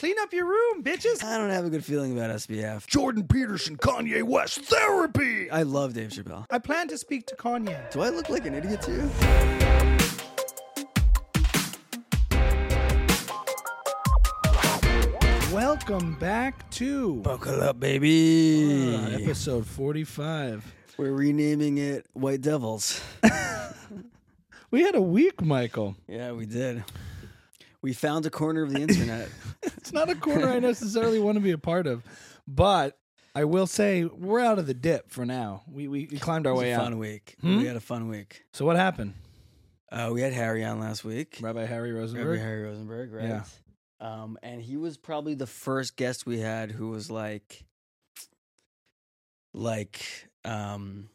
Clean up your room, bitches. I don't have a good feeling about SBF. Jordan Peterson, Kanye West, therapy. I love Dave Chappelle. I plan to speak to Kanye. Do I look like an idiot to you? Welcome back to Buckle up, baby. uh, episode 45. We're renaming it White Devils. We had a week, Michael. yeah, we did. We found a corner of the internet. It's not a corner I necessarily want to be a part of, but I will say we're out of the dip for now. We we, we climbed our way a out. fun week. Hmm? We had a fun week. So what happened? Uh, we had Harry on last week. Rabbi Harry Rosenberg. Rabbi Harry Rosenberg, right? Yeah. Um, and he was probably the first guest we had who was like, like, um,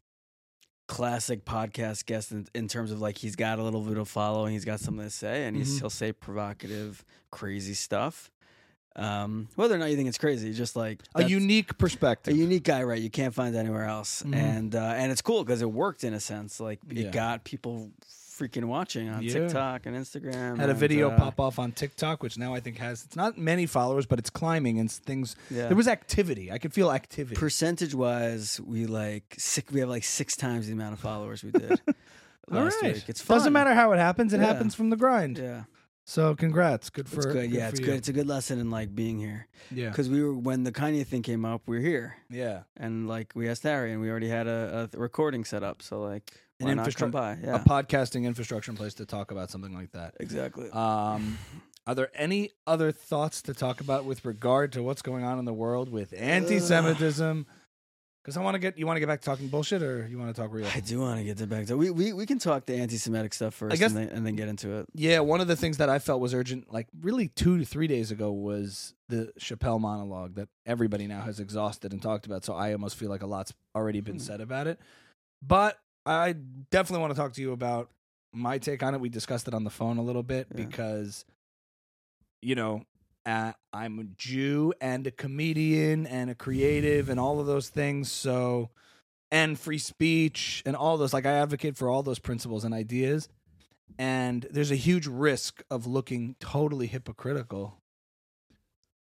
classic podcast guest in, in terms of like he's got a little bit of following, he's got something to say, and he's, Mhm. he'll say provocative, crazy stuff. Um, whether or not you think it's crazy, just like A unique perspective, a unique guy, right? You can't find anywhere else, Mhm. and uh, and it's cool because it worked in a sense. Like it Yeah. got people freaking watching on Yeah. TikTok and Instagram. had a and, video uh, pop off on TikTok, which now I think has it's not many followers, but it's climbing and things. Yeah. There was activity. I could feel activity. percentage wise, we like six, we have like six times the amount of followers we did All last right. week. It's fun. Doesn't matter how it happens. It Yeah. happens from the grind. Yeah, So congrats. Good for it's good. Yeah, it's you. good. It's a good lesson in like being here Yeah. because we were when the Kanye thing came up, we are here Yeah. and like we asked Harry and we already had a, a recording set up. So like, An why not come by? Yeah, A podcasting infrastructure in place to talk about something like that. exactly. Um, are there any other thoughts to talk about with regard to what's going on in the world with anti-Semitism? Because I want to get you want to get back to talking bullshit, or you want to talk real? I do want to get to back to we, we we can talk the anti-Semitic stuff first, guess- and, then, and then get into it. Yeah, one of the things that I felt was urgent, like really two to three days ago, was the Chappelle monologue that everybody now has exhausted and talked about. So I almost feel like a lot's already been Hmm. said about it. But I definitely want to talk to you about my take on it. We discussed it on the phone a little bit Yeah. because, you know, uh, I'm a Jew and a comedian and a creative and all of those things. So, and free speech and all those. Like I advocate for all those principles and ideas and there's a huge risk of looking totally hypocritical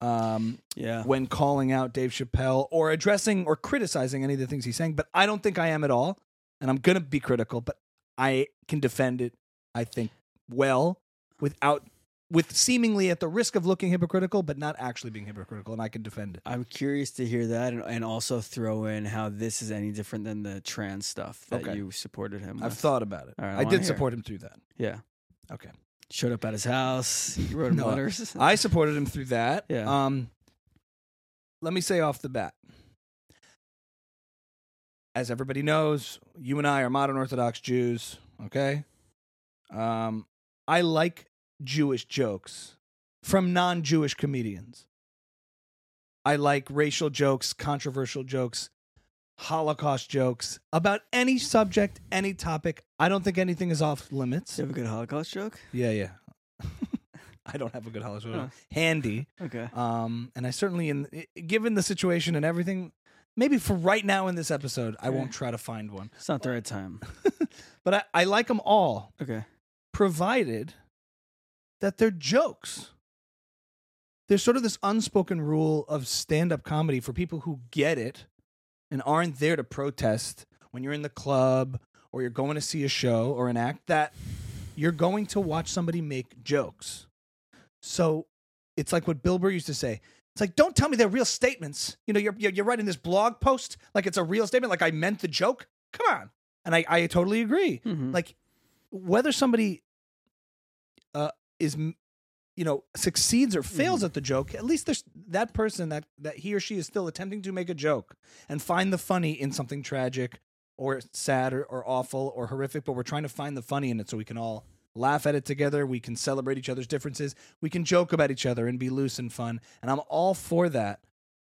um, Yeah, when calling out Dave Chappelle or addressing or criticizing any of the things he's saying. But I don't think I am at all, and I'm gonna be critical, but I can defend it. I think well without with seemingly at the risk of looking hypocritical, but not actually being hypocritical, and I can defend it. I'm curious to hear that, and, and also throw in how this is any different than the trans stuff that Okay. you supported him. I've with. thought about it. Right, I I did hear. support him through that. Yeah, Okay. showed up at his house. You wrote him No, letters. I supported him through that. Yeah. Um, let me say off the bat, as everybody knows, you and I are modern Orthodox Jews. Okay. Um, I like Jewish jokes from non-Jewish comedians. I like racial jokes, controversial jokes, Holocaust jokes about any subject, any topic. I don't think anything is off limits. You have a good Holocaust joke? Yeah, yeah. I don't have a good Holocaust Huh. handy. Okay. Um, and I certainly, in given the situation and everything, maybe for right now in this episode, I Okay. won't try to find one. It's not the right time. But I, I like them all, Okay. provided that they're jokes. There's sort of this unspoken rule of stand up comedy for people who get it and aren't there to protest when you're in the club or you're going to see a show or an act that you're going to watch somebody make jokes. So it's like what Bill Burr used to say. It's like, don't tell me they're real statements. You know, you're, you're, writing this blog post like it's a real statement, like I meant the joke. Come on. And I, I totally agree Mhm. like whether somebody is you know succeeds or fails Mm-hmm. at the joke at least there's that person that that he or she is still attempting to make a joke and find the funny in something tragic or sad or, or awful or horrific but we're trying to find the funny in it so we can all laugh at it together. We can celebrate each other's differences. We can joke about each other and be loose and fun and i'm all for that.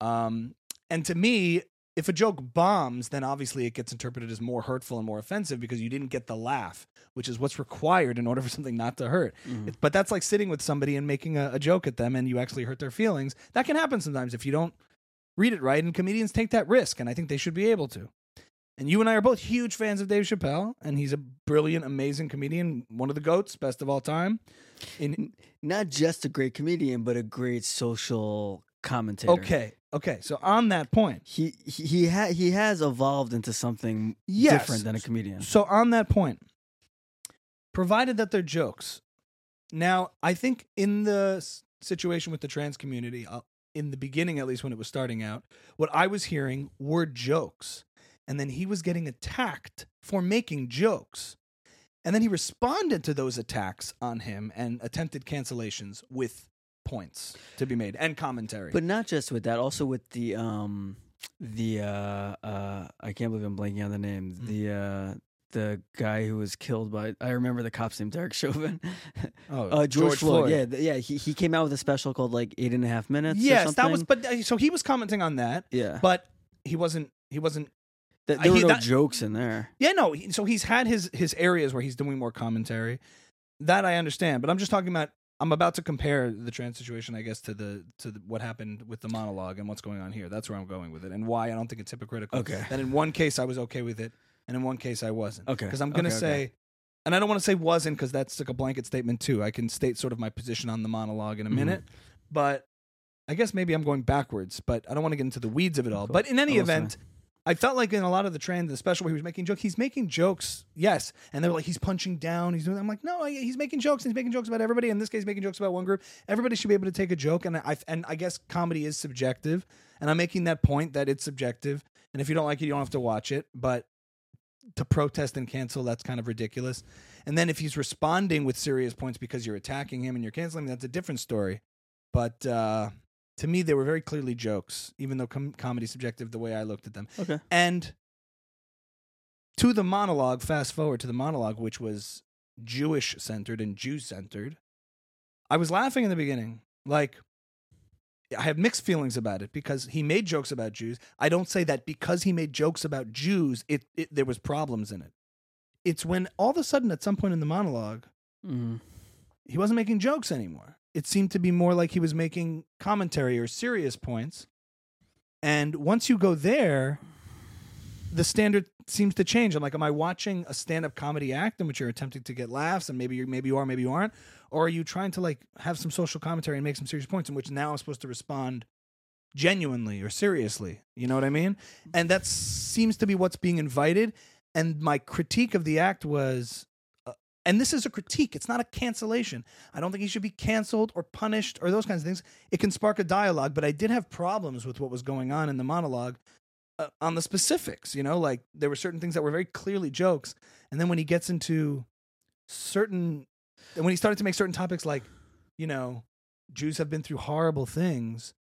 Um and to me if a joke bombs, then obviously it gets interpreted as more hurtful and more offensive because you didn't get the laugh, which is what's required in order for something not to hurt. Mhm. It- But that's like sitting with somebody and making a, a joke at them and you actually hurt their feelings. That can happen sometimes if you don't read it right, and comedians take that risk, and I think they should be able to. And you and I are both huge fans of Dave Chappelle, and he's a brilliant, amazing comedian, one of the goats, best of all time. In Not just a great comedian, but a great social commentator. okay, okay. So on that point, He he he, ha- he has evolved into something Yes. different than a comedian. So on that point, provided that they're jokes. Now, I think in the s- situation with the trans community, uh, in the beginning, at least when it was starting out, what I was hearing were jokes, and then he was getting attacked for making jokes, and then he responded to those attacks on him and attempted cancellations with points to be made and commentary. But not just with that, also with the um the uh uh I can't believe I'm blanking on the name. Hmm. The uh the guy who was killed by I remember the cop's name Derek Chauvin. oh, uh, George, Floyd. Yeah, th- yeah. He he came out with a special called like eight and a half minutes. or Yes, that was. But uh, so he was commenting on that, yeah. but he wasn't. He wasn't Th- there were he- no that- jokes in there. Yeah, no. he- So he's had his his areas where he's doing more commentary. That I understand, but I'm just talking about. I'm about to compare the trans situation, I guess, to the to the, what happened with the monologue and what's going on here. That's where I'm going with it, and why I don't think it's hypocritical. Okay. That in one case I was okay with it, and in one case I wasn't. Okay. Because I'm gonna Okay, say, okay. and I don't want to say wasn't because that's like a blanket statement too. I can state sort of my position on the monologue in a Mhm. minute, but I guess maybe I'm going backwards. But I don't want to get into the weeds of it all. Cool. But in any event. I felt like in a lot of the trends, especially where he was making jokes, he's making jokes, yes. And they're like, he's punching down. He's doing. I'm like, no, he's making jokes. He's making jokes about everybody. In this case, making jokes about one group. Everybody should be able to take a joke. And I and I guess comedy is subjective. And I'm making that point that it's subjective. And if you don't like it, you don't have to watch it. But to protest and cancel, that's kind of ridiculous. And then if he's responding with serious points because you're attacking him and you're canceling, that's a different story. But uh, to me, they were very clearly jokes, even though com- comedy subjective the way I looked at them. Okay. And to the monologue, fast forward to the monologue, which was Jewish centered and Jew centered. I was laughing in the beginning. Like, I have mixed feelings about it because he made jokes about Jews. I don't say that because he made jokes about Jews, it, it there was problems in it. It's when all of a sudden, at some point in the monologue, Mhm. he wasn't making jokes anymore. It seemed to be more like he was making commentary or serious points. And once you go there, the standard seems to change. I'm like, am I watching a stand-up comedy act in which you're attempting to get laughs and maybe you maybe you are, maybe you aren't, or are you trying to like have some social commentary and make some serious points in which now I'm supposed to respond genuinely or seriously? You know what I mean? And that seems to be what's being invited. And my critique of the act was and this is a critique. It's not a cancellation. I don't think he should be canceled or punished or those kinds of things. It can spark a dialogue, but I did have problems with what was going on in the monologue uh, on the specifics. You know, like there were certain things that were very clearly jokes, and then when he gets into certain, and when he started to make certain topics like, you know, Jews have been through horrible things,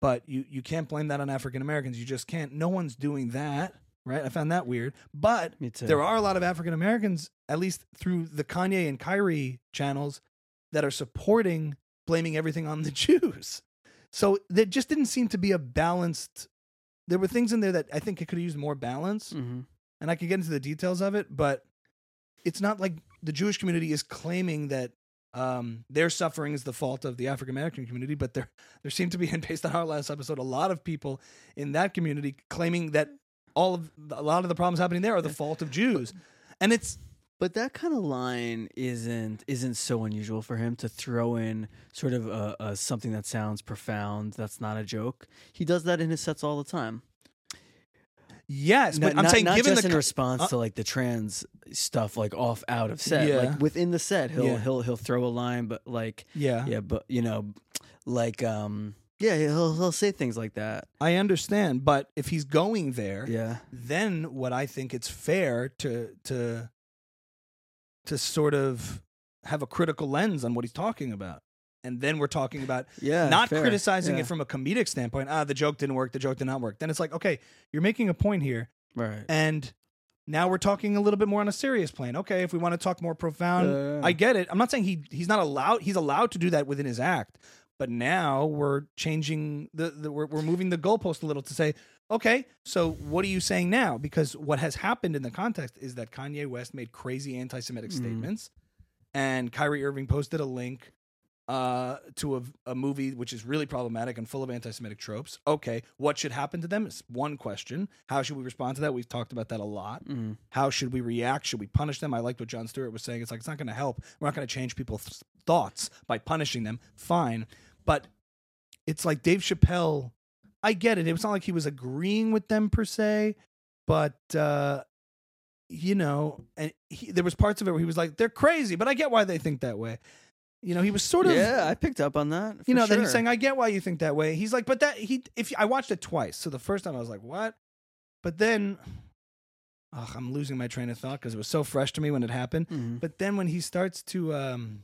but you you can't blame that on African Americans. You just can't. No one's doing that. Right, I found that weird, but there are a lot of African Americans, at least through the Kanye and Kyrie channels, that are supporting blaming everything on the Jews. So there just didn't seem to be a balanced. There were things in there that I think it could have used more balance, Mhm. and I could get into the details of it, but it's not like the Jewish community is claiming that um, their suffering is the fault of the African American community, but there there seemed to be, and based on our last episode, a lot of people in that community claiming that all of a lot of the problems happening there are the fault of Jews, and it's But that kind of line isn't isn't so unusual for him to throw in sort of a, a something that sounds profound. That's not a joke. He does that in his sets all the time. yes, but Not- I'm not- saying not given just the in response uh, to like the trans stuff, like off out of set, Yeah. like within the set, he'll Yeah. he'll he'll throw a line, but like yeah, yeah, but you know, like um yeah, he'll he'll say things like that. I understand, but if he's going there, Yeah, then what I think it's fair to to to sort of have a critical lens on what he's talking about. And then we're talking about yeah, not fair. criticizing Yeah. it from a comedic standpoint. Ah, the joke didn't work, the joke did not work. Then it's like, okay, you're making a point here. right. And now we're talking a little bit more on a serious plane. Okay, if we want to talk more profound, Yeah. I get it. I'm not saying he he's not allowed he's allowed to do that within his act. But now we're changing the, the we're, we're moving the goalpost a little to say, okay, so what are you saying now? Because what has happened in the context is that Kanye West made crazy anti-Semitic Mhm. statements, and Kyrie Irving posted a link uh, to a, a movie which is really problematic and full of anti-Semitic tropes. Okay, what should happen to them is one question. How should we respond to that? We've talked about that a lot. Mhm. How should we react? Should we punish them? I liked what Jon Stewart was saying. It's like it's not going to help. We're not going to change people's thoughts by punishing them. Fine, but it's like Dave Chappelle. I get it. It was not like he was agreeing with them per se, but uh, you know, and he, there was parts of it where he was like, "They're crazy," but I get why they think that way. You know, he was sort of yeah, I picked up on that. you know that he's saying i get why you think that way he's like but that he if i watched it twice so the first time i was like what but then ugh, i'm losing my train of thought because it was so fresh to me when it happened Mhm. but then when he starts to um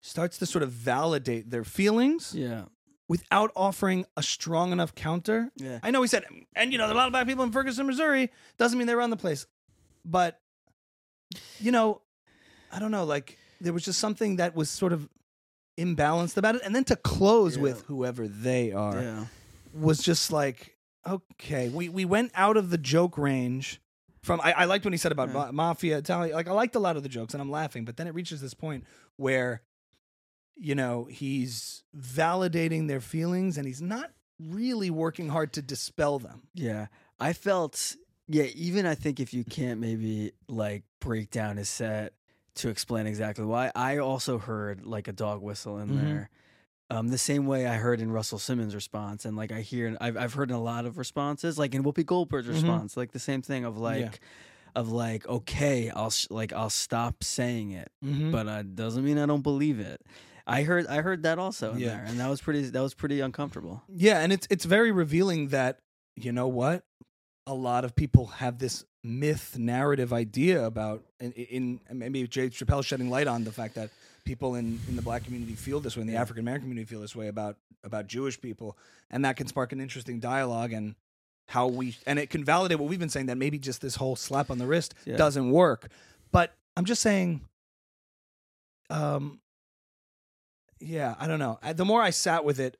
starts to sort of validate their feelings Yeah, without offering a strong enough counter yeah. I know he said, and you know, there are a lot of black people in Ferguson, Missouri. Doesn't mean they run the place, but you know, I don't know. Like there was just something that was sort of imbalanced about it, and then to close Yeah. with whoever they are Yeah. was just like, okay, we we went out of the joke range. From I, I liked when he said about Yeah. ma- mafia Italian. Like I liked a lot of the jokes, and I'm laughing. But then it reaches this point where, you know, he's validating their feelings, and he's not really working hard to dispel them. Yeah. I felt yeah, even I think if you can't maybe like break down his set to explain exactly why, I also heard like a dog whistle in Mhm. there. Um, the same way I heard in Russell Simmons' response, and like I hear, I've I've heard in a lot of responses, like in Whoopi Goldberg's Mhm. response, like the same thing of like, Yeah. of like, okay, I'll sh- like I'll stop saying it, Mm-hmm. but uh, doesn't mean I don't believe it. I heard I heard that also in Yeah. there, and that was pretty that was pretty uncomfortable. Yeah, and it's it's very revealing that you know what a lot of people have this myth narrative idea about in, in maybe Jay Chappelle shedding light on the fact that people in, in the black community feel this way, in the African American community feel this way about about Jewish people, and that can spark an interesting dialogue and how we and it can validate what we've been saying that maybe just this whole slap on the wrist Yeah. doesn't work. But I'm just saying, um, yeah, I don't know. The more I sat with it,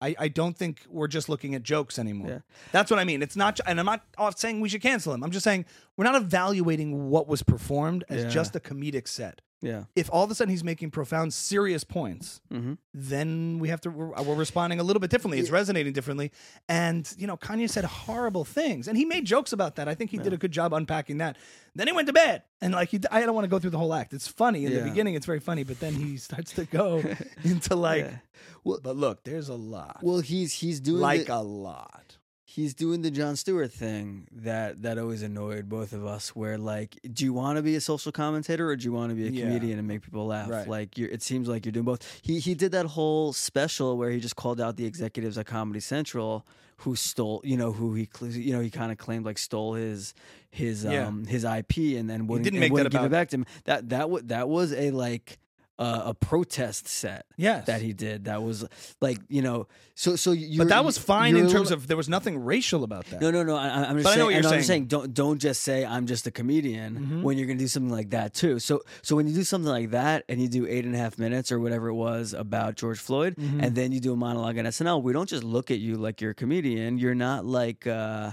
I, I don't think we're just looking at jokes anymore. Yeah. That's what I mean. It's not, and I'm not off saying we should cancel him. I'm just saying we're not evaluating what was performed as Yeah. just a comedic set. Yeah. If all of a sudden he's making profound, serious points, Mm-hmm. then we have to we're, we're responding a little bit differently. It's resonating differently, and you know, Kanye said horrible things, and he made jokes about that. I think he did a good job unpacking that. Then he went to bed, and like he, I don't want to go through the whole act. It's funny in Yeah. the beginning. It's very funny, but then he starts to go into like, Yeah. well, but look, there's a lot, Well, he's he's doing like the, a lot. He's doing the Jon Stewart thing that that always annoyed both of us. Where like, do you want to be a social commentator or do you want to be a Yeah. comedian and make people laugh? Right. Like, you're, it seems like you're doing both. He he did that whole special where he just called out the executives at Comedy Central who stole, you know, who he you know he kind of claimed like stole his his Yeah. um his IP and then wouldn't, didn't make that wouldn't give it back to him. That that wa- that was a like. Uh, a protest set Yes, that he did that was like you know so so you but that was fine in terms of. there was nothing racial about that. No, no, no. I, I'm just But I saying. know what you're and I'm just saying. saying. Don't don't just say I'm just a comedian Mhm. when you're gonna do something like that too. So so when you do something like that and you do eight and a half minutes or whatever it was about George Floyd, Mhm. and then you do a monologue on SNL, we don't just look at you like you're a comedian. You're not like. uh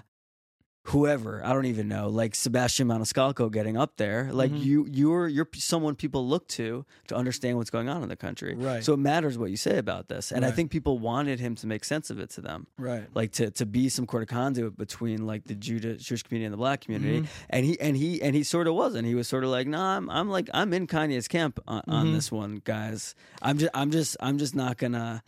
Whoever I don't even know, like Sebastian Maniscalco getting up there, like Mhm. you, you're you're someone people look to to understand what's going on in the country. Right. So it matters what you say about this, and I think people wanted him to make sense of it to them right. like to to be some kind of conduit between like the Judah, Jewish community and the black community. Mhm. And he and he and he sort of wasn't. He was sort of like, no, I'm I'm like I'm in Kanye's camp on, on Mhm. this one, guys. I'm just I'm just I'm just not gonna.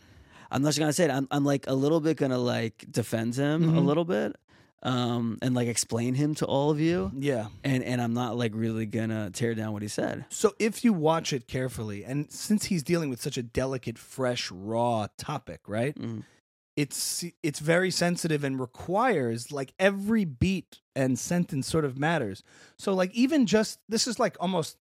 I'm not just gonna say it. I'm I'm like a little bit gonna like defend him a Mhm. little bit, um, and like explain him to all of you. Yeah. And and I'm not like really gonna tear down what he said. So if you watch it carefully, and since he's dealing with such a delicate, fresh, raw topic, right? Mhm. It's it's very sensitive and requires like every beat and sentence sort of matters. So like even just this is like almost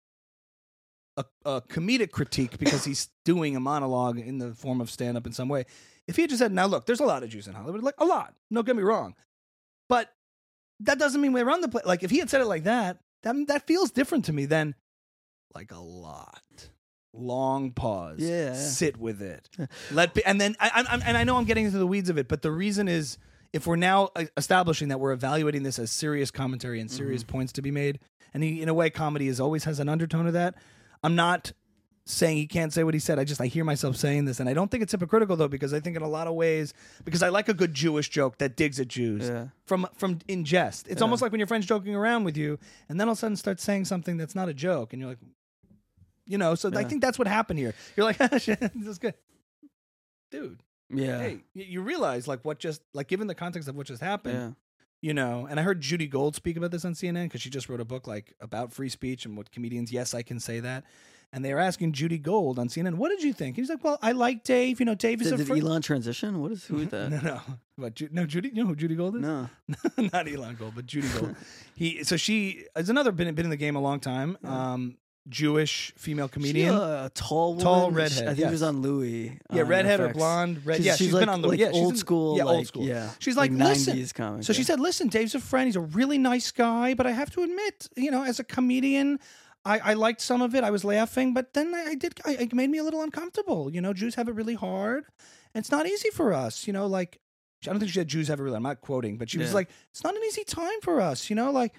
a, a comedic critique because he's doing a monologue in the form of stand up in some way. If he had just said, "Now look, there's a lot of Jews in Hollywood, like a lot. No, get me wrong, but that doesn't mean we run the play. Like if he had said it like that, that that feels different to me than like a lot. Long pause. Yeah. Sit with it. Let be, and then I, I'm, and I know I'm getting into the weeds of it, but the reason is if we're now uh, establishing that we're evaluating this as serious commentary and serious Mm-hmm. points to be made, and he, in a way, comedy is always has an undertone of that. I'm not saying he can't say what he said. I just I hear myself saying this, and I don't think it's hypocritical though, because I think in a lot of ways, because I like a good Jewish joke that digs at Jews Yeah. from from in jest. It's almost like when your friend's joking around with you, and then all of a sudden starts saying something that's not a joke, and you're like, you know. So I think that's what happened here. You're like, "Ah, this is good, dude. Yeah. Hey, you realize like what just like given the context of what just happened, yeah. you know. And I heard Judy Gold speak about this on CNN because she just wrote a book like about free speech and what comedians. Yes, I can say that. And they were asking Judy Gold on CNN, "What did you think?" He's like, "Well, I like Dave. You know, Dave is Did, a did Elon transition? What is who is that? No, no, but Ju- no, Judy. You know who Judy Gold is? No. not Elon Gold, but Judy Gold. he so she is another been been in the game a long time. Um, Jewish female She, comedian. uh, tall woman. Tall She- redhead, I think yes. she was on Louie. yeah, on redhead or blonde. Red. She's, yeah, she's she's like, been on the like yeah, she's old in- school. Yeah, like, old school. Yeah, She's like, listen. 90s comic. So she said, "Listen, Dave's a friend. He's a really nice guy, but I have to admit, you know, as a comedian." I, I liked some of it. I was laughing, but then I, I did. I, it made me a little uncomfortable. You know, Jews have it really hard, and it's not easy for us. You know, like I don't think she said Jews have it really. I'm not quoting, but she was like, "It's not an easy time for us." You know, like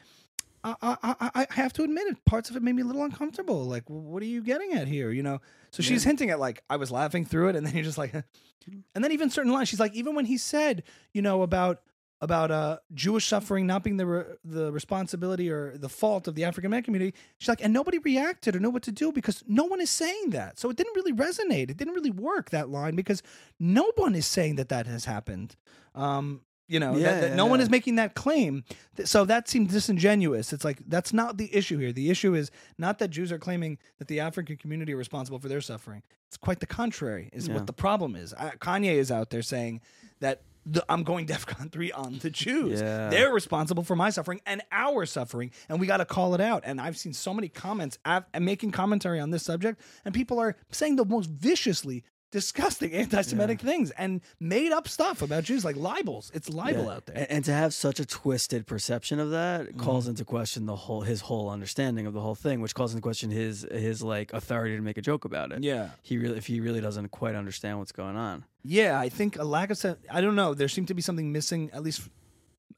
I, I, I, I have to admit it. Parts of it made me a little uncomfortable. Like, what are you getting at here? You know. So she's hinting at like I was laughing through it, and then you're just like, and then even certain lines, she's like, even when he said, you know, about about uh Jewish suffering not being the re- the responsibility or the fault of the African American community, she's like, and nobody reacted or knew what to do because no one is saying that. So it didn't really resonate. It didn't really work that line because no one is saying that that has happened. Um, you know, Yeah, that, that yeah, no one is making that claim. So that seemed disingenuous. It's like that's not the issue here. The issue is not that Jews are claiming that the African community are responsible for their suffering. It's quite the contrary. Is Yeah. what the problem is. Kanye is out there saying that the, I'm going DefCon three on the Jews. Yeah. They're responsible for my suffering and our suffering, and we got to call it out. And I've seen so many comments and making commentary on this subject, and people are saying the most viciously disgusting anti-Semitic things and made up stuff about Jews, like libels. It's libel Yeah. out there. And, and to have such a twisted perception of that Mm-hmm. calls into question the whole his whole understanding of the whole thing, which calls into question his his like authority to make a joke about it. yeah. He really if he really doesn't quite understand what's going on. Yeah, I think a lack of sen- I don't know. There seemed to be something missing, at least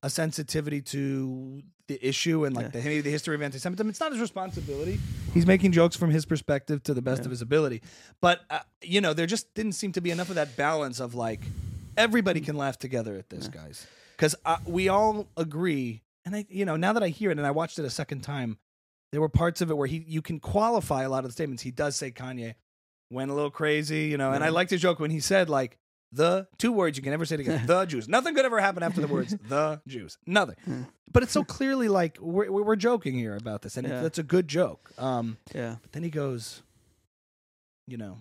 a sensitivity to the issue and like Yeah. the maybe the history of anti-Semitism. It's not his responsibility. He's making jokes from his perspective to the best of his ability. But uh, you know, there just didn't seem to be enough of that balance of like everybody can laugh together at this, guys, because uh, we all agree. And I, you know, now that I hear it and I watched it a second time, there were parts of it where he you can qualify a lot of the statements. He does say Kanye went a little crazy, you know. And I liked his joke when he said like the two words you can never say together, the Jews. Nothing could ever happen after the words the Jews. Nothing. But it's so clearly like we're we're joking here about this, and Yeah. it's a good joke. Um, Yeah. but then he goes, you know,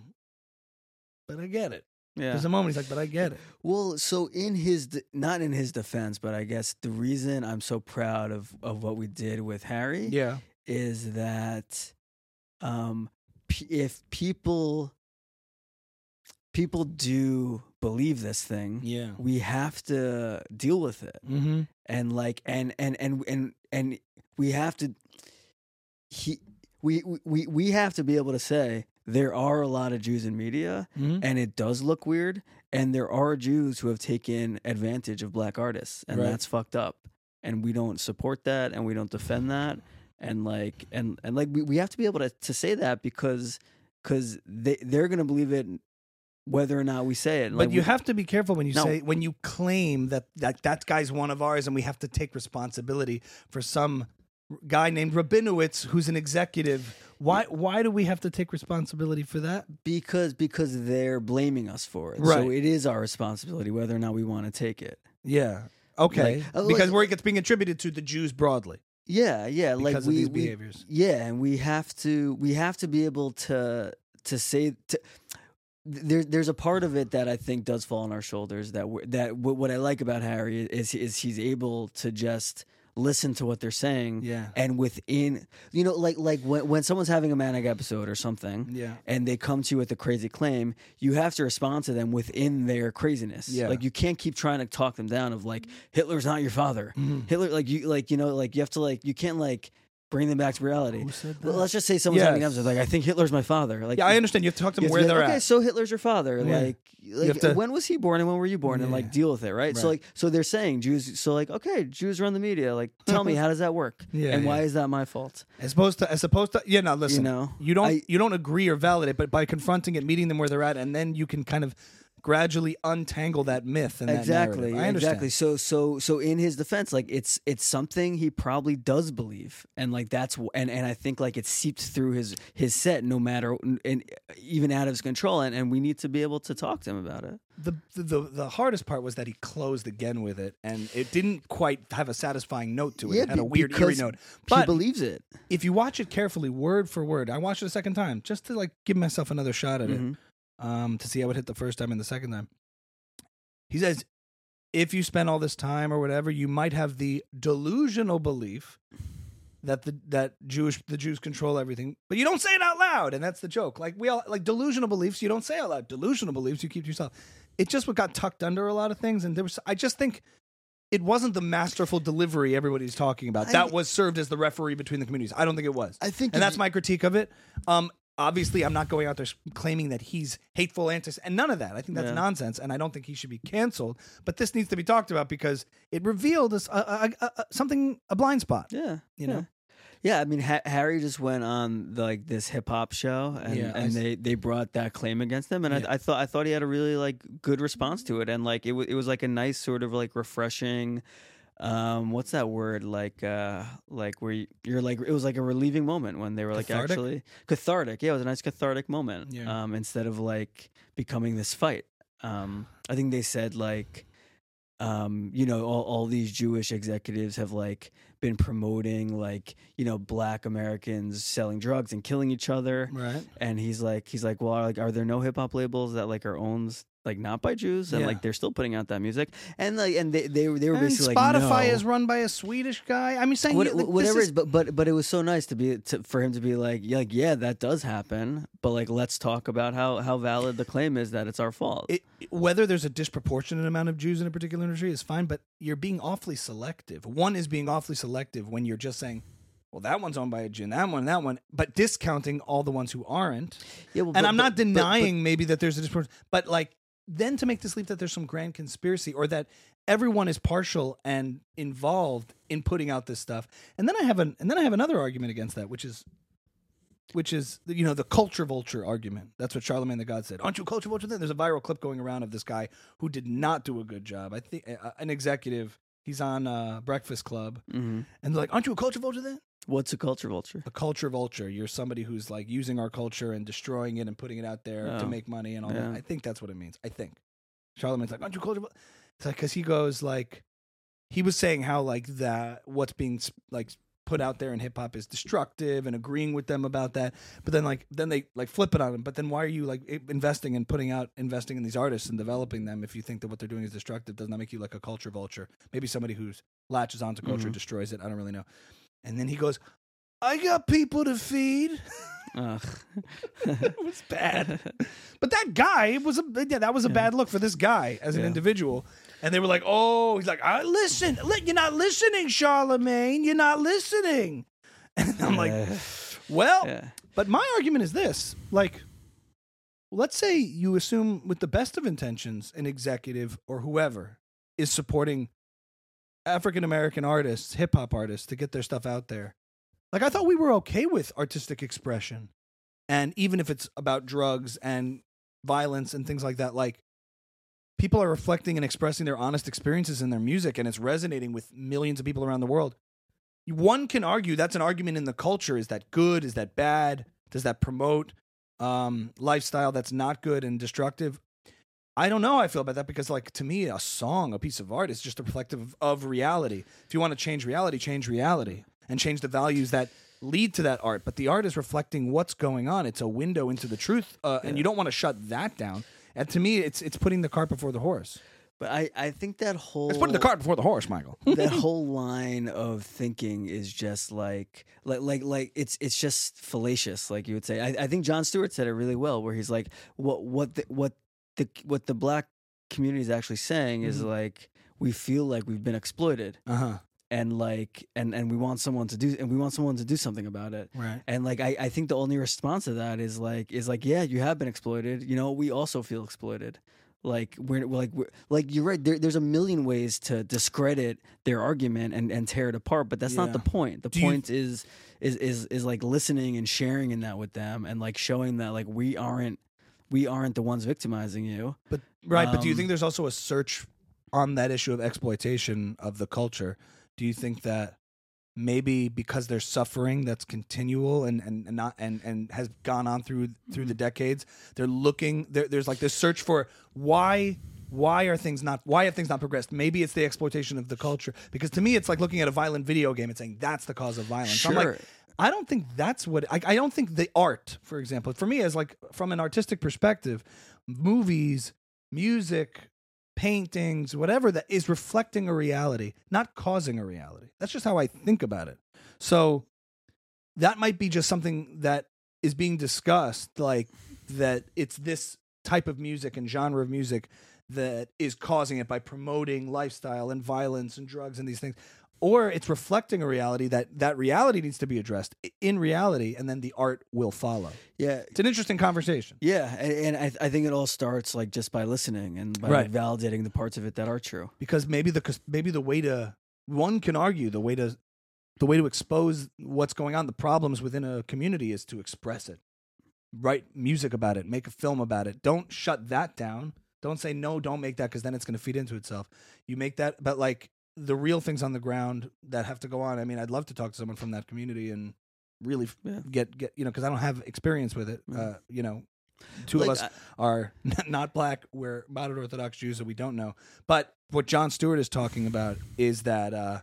but I get it. Yeah. There's a moment he's like, but I get it. Well, so in his de- not in his defense, but I guess the reason I'm so proud of of what we did with Harry Yeah. is that um p- if people people do believe this thing, Yeah. we have to deal with it. Mm-hmm. And like and and and and and we have to he we we we have to be able to say there are a lot of Jews in media Mm-hmm. and it does look weird and there are Jews who have taken advantage of black artists and Right. that's fucked up and we don't support that and we don't defend that and like and and like we, we have to be able to to say that because because they they're gonna believe it whether or not we say it But you we- have to be careful when you No. say when you claim that, that that guy's one of ours, and we have to take responsibility for some guy named Rabinowitz who's an executive. Why why do we have to take responsibility for that? because because they're blaming us for it so it is our responsibility whether or not we want to take it Yeah. Okay. Like- uh, because like- where it gets being attributed to the Jews broadly yeah yeah like because we, of these we- behaviors. Yeah, and we have to we have to be able to to say to, there there's a part of it that I think does fall on our shoulders that that what, what I like about Harry is is he's able to just listen to what they're saying Yeah. and within you know like like when when someone's having a manic episode or something Yeah. and they come to you with a crazy claim, you have to respond to them within their craziness. Yeah. Like you can't keep trying to talk them down of like Hitler's not your father. Mhm. Hitler like you like you know like you have to like you can't like bring them back to reality. Well. Let's just say someone's having Yes. episode like I think Hitler's my father. Like Yeah, I understand. You have to talk to you them to where be like, they're okay, at. so Hitler's your father. Yeah. Like, like have to- when was he born and when were you born? And like deal with it, right? So Right. like, so they're saying Jews. So like, okay, Jews run the media. Like, tell me how does that work? Yeah, and why yeah. is that my fault? As opposed to, as opposed to, yeah. Now listen. know, you don't, I- you don't agree or validate, but by confronting it, meeting them where they're at, and then you can kind of gradually untangle that myth and exactly narrative. I understand. exactly so so so in his defense like it's it's something he probably does believe and like that's and and i think like it seeped through his his set no matter and even out of his control and and we need to be able to talk to him about it The, the the hardest part was that he closed again with it, and it didn't quite have a satisfying note to it. it had a weird eerie note. he believes it if you watch it carefully, word for word, I watched it a second time just to like give myself another shot at Mhm. it, um, to see how it hit the first time and the second time. He says, if you spend all this time or whatever, you might have the delusional belief that the that Jewish the Jews control everything, but you don't say it out loud, and that's the joke. Like we all like delusional beliefs, you don't say out loud. Delusional beliefs, you keep to yourself. It just what got tucked under a lot of things, and there was. I just think it wasn't the masterful delivery everybody's talking about. I- that was served as the referee between the communities. I don't think it was. i think and that's my critique of it. Um, obviously, I'm not going out there claiming that he's hateful, anti, and none of that. I think that's Yeah. nonsense, and I don't think he should be canceled. But this needs to be talked about because it revealed us, uh, uh, uh, something, a blind spot. yeah You yeah. know? yeah, I mean, ha- Harry just went on the, like this hip hop show, and, Yeah, and they, they brought that claim against him, and. I, I thought I thought he had a really like good response to it, and like it was it was like a nice sort of like refreshing, um, what's that word like uh like where you, you're like it was like a relieving moment when they were like Cathartic? actually cathartic, yeah, it was a nice cathartic moment, Yeah. um, instead of like becoming this fight. Um, I think they said like um, you know, all, all these Jewish executives have like been promoting like, you know, black Americans selling drugs and killing each other. Right. And he's like, he's like, well, are, like, are there no hip hop labels that like are owned like not by Jews and Yeah. like they're still putting out that music? And like, and they they, were- they were And basically Spotify like, no. is run by a Swedish guy. I mean, saying What, like, whatever it is, but but but it was so nice to be to, for him to be like, yeah, like yeah, that does happen, but like let's talk about how how valid the claim is that it's our fault. it, whether there's a disproportionate amount of Jews in a particular industry is fine, but you're being awfully selective. One is being awfully selective when you're just saying, well, that one's owned by a Jew, and that one, and that one, but discounting all the ones who aren't. yeah, well, and but- I'm not but- but- denying maybe that there's a disproportion, but like then to make this leap that there's some grand conspiracy or that everyone is partial and involved in putting out this stuff. And then I have an and then I have another argument against that, which is which is you know the culture vulture argument. That's what Charlemagne the God said. Aren't you a culture vulture? Then there's a viral clip going around of this guy who did not do a good job. I think uh, an executive. He's on uh, Breakfast Club, Mhm. and they're like, "Aren't you a culture vulture?" Then What's a culture vulture? a culture vulture. You're somebody who's like using our culture and destroying it and putting it out there to Oh. make money and all Yeah. that. I think that's what it means. I think Charlemagne's like, aren't you culture? vul-" It's like because he goes like he was saying how like that what's being like put out there in hip hop is destructive and agreeing with them about that. But then like then they like flip it on him. But then why are you like investing and putting out investing in these artists and developing them if you think that what they're doing is destructive? Does not make you like a culture vulture. Maybe somebody who latches onto culture Mhm. destroys it. I don't really know. And then he goes, I got people to feed. Ugh. it was bad. But that guy was a yeah, that was a Yeah. bad look for this guy as an individual. And they were like, "Oh, he's like, I listen, you're not listening, Charlemagne. You're not listening." And I'm like, Yeah. "Well, yeah. but my argument is this: like, let's say you assume, with the best of intentions, an executive or whoever is supporting African American artists, hip hop artists, to get their stuff out there. Like, I thought we were okay with artistic expression, and even if it's about drugs and violence and things like that, like. People are reflecting and expressing their honest experiences in their music, and it's resonating with millions of people around the world. One can argue that's an argument in the culture is that good is that bad does that promote um, lifestyle that's not good and destructive? I don't know how i feel about that because like to me a song a piece of art is just a reflective of reality. If you want to change reality change reality and change the values that lead to that art. But the art is reflecting what's going on. It's a window into the truth uh, and you don't want to shut that down and to me it's it's putting the cart before the horse. But I, I think that whole it's putting the cart before the horse michael. that whole line of thinking is just like like like like it's it's just fallacious like you would say. I, I think Jon Stewart said it really well where he's like what what the, what the what the black community is actually saying is Mhm. like we feel like we've been exploited. Uh-huh and like and and we want someone to do and we want someone to do something about it. Right. and like I, I think the only response to that is like is like yeah you have been exploited. You know we also feel exploited. Like we're, we're like we're, like you're right there, there's a million ways to discredit their argument and, and tear it apart but that's not the point. The Do you- point is is is is like listening and sharing in that with them and like showing that like we aren't we aren't the ones victimizing you. But right, but do you Um, think there's also a search on that issue of exploitation of the culture? Do you think that maybe because there's suffering that's continual and and, and not and and has gone on through through the mm-hmm. decades, they're looking there, there's like this search for why why are things not why have things not progressed? Maybe it's the exploitation of the culture. Because to me it's like looking at a violent video game and saying that's the cause of violence. I'm Sure. like I don't think that's what I, I don't think the art, for example, for me as like from an artistic perspective, movies, music, paintings, whatever that is reflecting a reality, not causing a reality. That's just how I think about it. So that might be just something that is being discussed, like that it's this type of music and genre of music that is causing it by promoting lifestyle and violence and drugs and these things or it's reflecting a reality that that reality needs to be addressed in reality and then the art will follow. Yeah. It's an interesting conversation. Yeah and, and I, I think it all starts like just by listening and by Right. validating the parts of it that are true. Because maybe the maybe the way to one can argue the way to the way to expose what's going on the problems within a community is to express it. Write music about it make a film about it. Don't shut that down. Don't say no don't make that because then it's going to feed into itself. You make that but like the real things on the ground that have to go on i mean i'd love to talk to someone from that community and really f- Yeah. get get you know because i don't have experience with it Yeah. uh you know two Like, of us I- are not black. We're moderate Orthodox Jews that we don't know. But what Jon Stewart is talking about is that uh,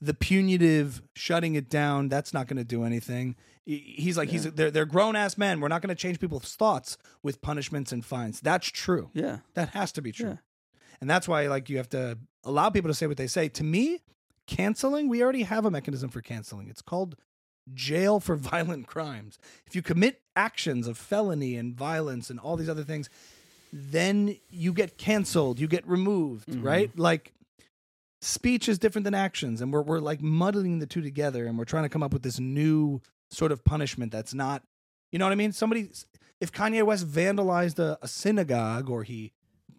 the punitive shutting it down that's not going to do anything. He's like he's they're they're grown ass men. We're not going to change people's thoughts with punishments and fines. That's true. yeah That has to be true. And that's why like you have to allow people to say what they say. To me, canceling, we already have a mechanism for canceling. It's called jail for violent crimes. If you commit actions of felony and violence and all these other things, then you get canceled, you get removed, Mhm. right? Like speech is different than actions and we're we're like muddling the two together and we're trying to come up with this new sort of punishment that's not you know what I mean? Somebody if Kanye West vandalized a, a synagogue or he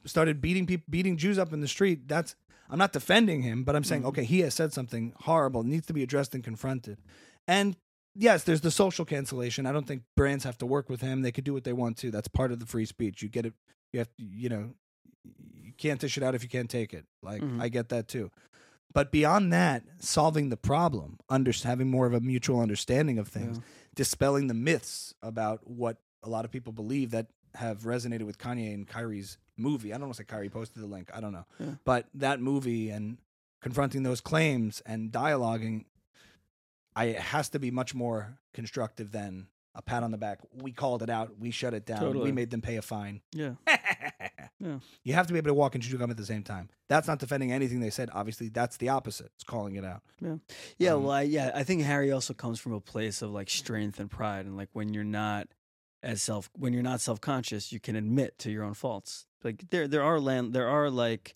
started beating people beating Jews up in the street, that's I'm not defending him, but I'm saying Mhm. okay, he has said something horrible, needs to be addressed and confronted. And yes, there's the social cancellation. I don't think brands have to work with him. They could do what they want to. That's part of the free speech. You get it. You have to, you know, you can't dish it out if you can't take it. Like Mhm. I get that too. But beyond that, solving the problem, under, having more of a mutual understanding of things, Yeah. dispelling the myths about what a lot of people believe that have resonated with Kanye and Kyrie's movie. I don't say Kyrie posted the link. I don't know. Yeah. But that movie and confronting those claims and dialoguing, I it has to be much more constructive than a pat on the back. We called it out. We shut it down. Totally. We made them pay a fine. yeah Yeah. You have to be able to walk and chew gum at the same time. That's not defending anything they said. Obviously, that's the opposite. It's calling it out. Yeah, Um, well, I, yeah, I think Harry also comes from a place of like strength and pride, and like when you're not as self, when you're not self conscious, you can admit to your own faults. Like there, there are land, there are like,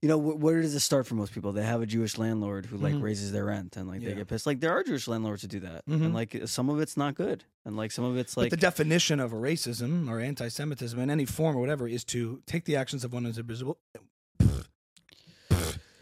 you know, wh- where does it start for most people? They have a Jewish landlord who like Mhm. raises their rent, and like they get pissed. Like there are Jewish landlords who do that, Mhm. and like some of it's not good, and like some of it's like but the definition of a racism or anti-Semitism in any form or whatever is to take the actions of one individual.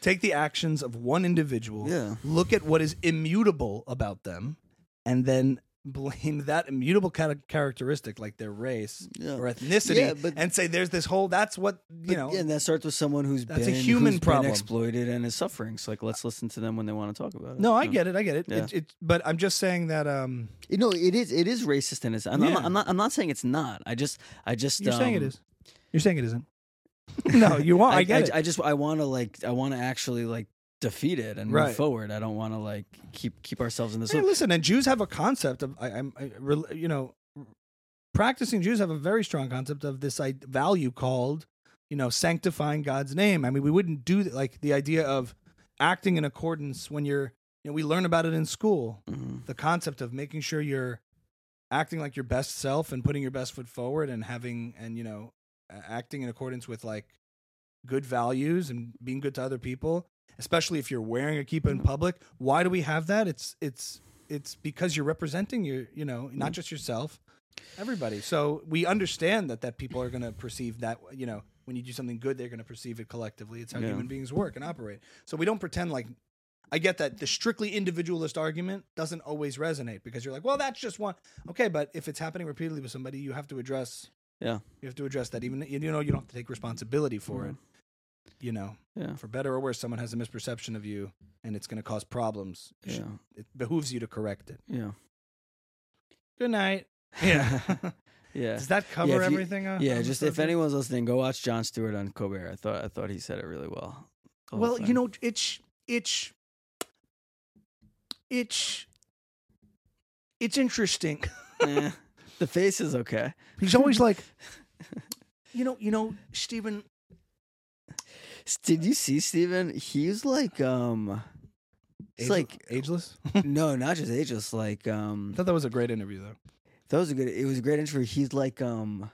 Take the actions of one individual. yeah, Look at what is immutable about them, and then blame that immutable kind of characteristic, like their race yeah. or ethnicity, Yeah, but- and say there's this whole. That's what you But, know. yeah, and that starts with someone who's That's a been human who's problem. exploited and is suffering. So like, let's listen to them when they want to talk about it. no, I Yeah. get it. I get it. It, it. But I'm just saying that. Um, You know, it is it is racist and it's. I'm, I'm, not, I'm not. I'm not saying it's not. I just. I just. you're saying it um. You're saying it isn't. no, you want. I, get I, it. I just. I want to like. I want to actually like defeat it and Right. move forward. I don't want to like keep keep ourselves in this. Hey, loop. listen, and Jews have a concept of, I, I'm, I, rel- you know, practicing Jews have a very strong concept of this I, value called, you know, sanctifying God's name. I mean, we wouldn't do that, like the idea of acting in accordance when you're, you know, we learn about it in school. Mhm. The concept of making sure you're acting like your best self and putting your best foot forward and having, and, you know, a- acting in accordance with like good values and being good to other people especially if you're wearing a kippah in mm-hmm. public. Why do we have that? It's it's it's because you're representing your you know not mm-hmm. just yourself, everybody. So we understand that that people are going to perceive that you know when you do something good, they're going to perceive it collectively. It's how Yeah. human beings work and operate. So we don't pretend like. I get that the strictly individualist argument doesn't always resonate because you're like, well, that's just one. Okay, but if it's happening repeatedly with somebody, you have to address. Yeah. You have to address that. Even you know you don't have to take responsibility for it. Mm-hmm. You know, Yeah. for better or worse, someone has a misperception of you, and it's going to cause problems. You should- Yeah. It behooves you to correct it. Yeah. Good night. Yeah. Yeah. Does that cover Yeah, if you- everything? uh, Yeah, just if anyone's listening, go watch Jon Stewart on Colbert. I thought I thought he said it really well. Well, you know, it's it's it's it's interesting. Eh, the face is okay. He's always like, you know, you know, Stephen. Did you see Steven? He's like um It's Agel- like ageless. no, not just ageless, like um I thought that was a great interview, though. that was a good it was a great interview. He's like um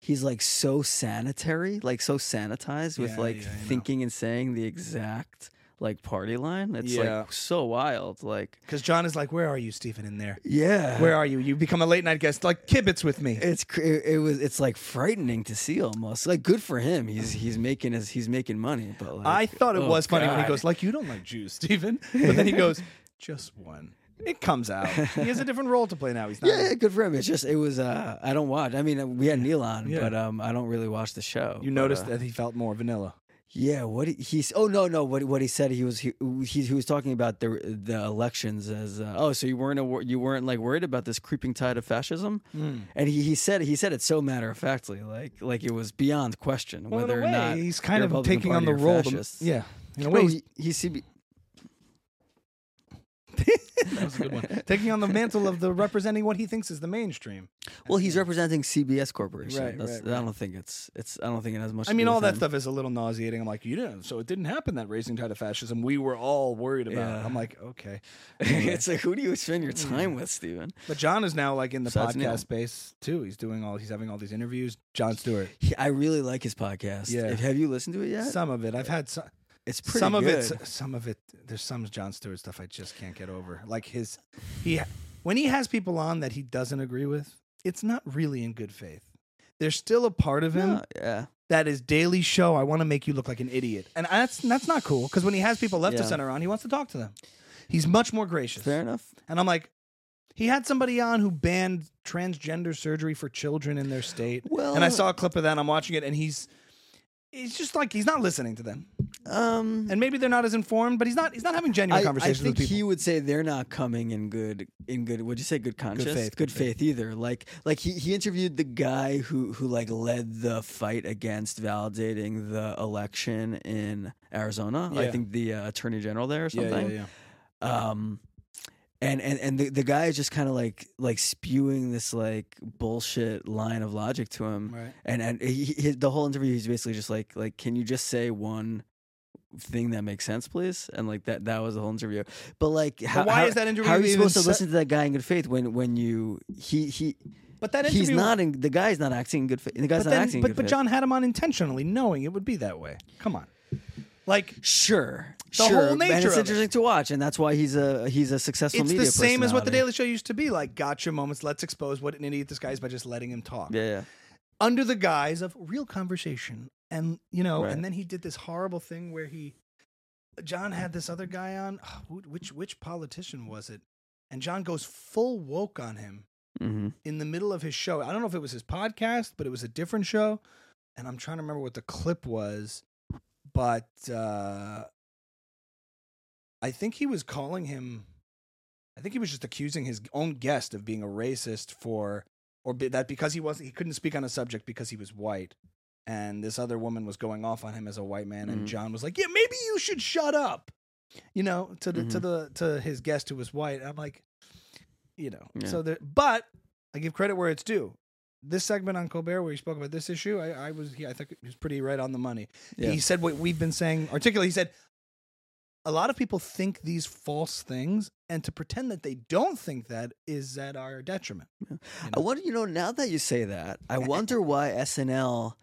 he's like so sanitary, like so sanitized with Yeah, like yeah, I know. thinking and saying the exact like party line. It's Yeah. like so wild. Like Because Jon is like, "Where are you, Stephen? In there? yeah. Where are you? You become a late night guest, like kibitz with me." It's cr- it it was it's like frightening to see almost like good for him he's he's making his he's making money but like, I thought it oh, was funny when he God. goes, "Like you don't like Jews, Stephen," but then he goes, "Just one." It comes out. He has a different role to play now. He's not. yeah, yeah, good for him. It's just it was uh I don't watch. I mean, we had Neil on, Yeah. but um I don't really watch the show. You but, noticed uh, that he felt more vanilla. Yeah, what he, he's oh no no what what he said he was he he, he was talking about the the elections as uh, oh so you weren't a, you weren't like worried about this creeping tide of fascism and he, he said he said it so matter of factly like like it was beyond question Well, whether way, or not he's kind of taking on the role. Fascists. yeah, in a way, he, he's CB, that was a good one. taking on the mantle of the representing what he thinks is the mainstream. well he's representing CBS Corporation. Right, That's, right, I don't think it's it's I don't think it has much. I mean, all that him. stuff is a little nauseating. I'm like, you didn't, so it didn't happen that raising tide of fascism we were all worried about. Yeah. I'm like, okay. it's like who do you spend your time with, Stephen? But Jon is now like in the Besides podcast Neil. space too. He's doing all, he's having all these interviews. Jon Stewart. He, I really like his podcast. Yeah. Have you listened to it yet? Some of it I've had. Some, it's pretty some of it. Some of it. There's some Jon Stewart stuff I just can't get over. Like his, he when he has people on that he doesn't agree with, it's not really in good faith. There's still a part of him No, yeah. that is daily show. I want to make you look like an idiot, and that's that's not cool. Because when he has people left to Yeah. center on, he wants to talk to them. He's much more gracious. Fair enough. And I'm like, he had somebody on who banned transgender surgery for children in their state. Well, and I saw a clip of that. and I'm watching it, and he's he's just like he's not listening to them. Um, And maybe they're not as informed, but he's not he's not having genuine I, I think with people. he would say they're not coming in good in good. Would you say good conscience? faith, Good good faith. faith either. Like like he, he interviewed the guy who who like led the fight against validating the election in Arizona. I think the uh, attorney general there or yeah, something. yeah, yeah. um and and and the, the guy is just kind of like like spewing this like bullshit line of logic to him Right. and and he, he, the whole interview he's basically just like like can you just say one thing that makes sense please and like that that was the whole interview but like how, why how- is that interview how are you supposed to se- listen to that guy in good faith when when you he he But that interview, he's not in the guy's not acting in good faith the guy's But, not then, acting but, but faith Jon had him on intentionally, knowing it would be that way. Come on, like sure The sure whole nature and it's it. interesting to watch and that's why he's a he's a successful it's the same as what the. Daily Show used to be. Like gotcha moments. Let's expose what an idiot this guy is by just letting him talk. yeah yeah under the guise of real conversation. And you know, Right. and then he did this horrible thing where he Jon had this other guy on. Which which politician was it? And Jon goes full woke on him mm-hmm. in the middle of his show. I don't know if it was his podcast, but it was a different show. And I'm trying to remember what the clip was, but uh, I think he was calling him. I think he was just accusing his own guest of being a racist for, or be, that because he wasn't, he couldn't speak on a subject because he was white, and this other woman was going off on him as a white man, and Mhm. Jon was like, "Yeah, maybe you should shut up," you know, to the to Mhm. the to his guest who was white. I'm like, you know, Yeah. so there, but I give credit where it's due. This segment on Colbert, where he spoke about this issue, I, I was, he, I think he was pretty right on the money. Yeah. He said what we've been saying articulately. He said, a lot of people think these false things, and to pretend that they don't think that is at our detriment. You I know? wonder, you know, now that you say that, I wonder why SNL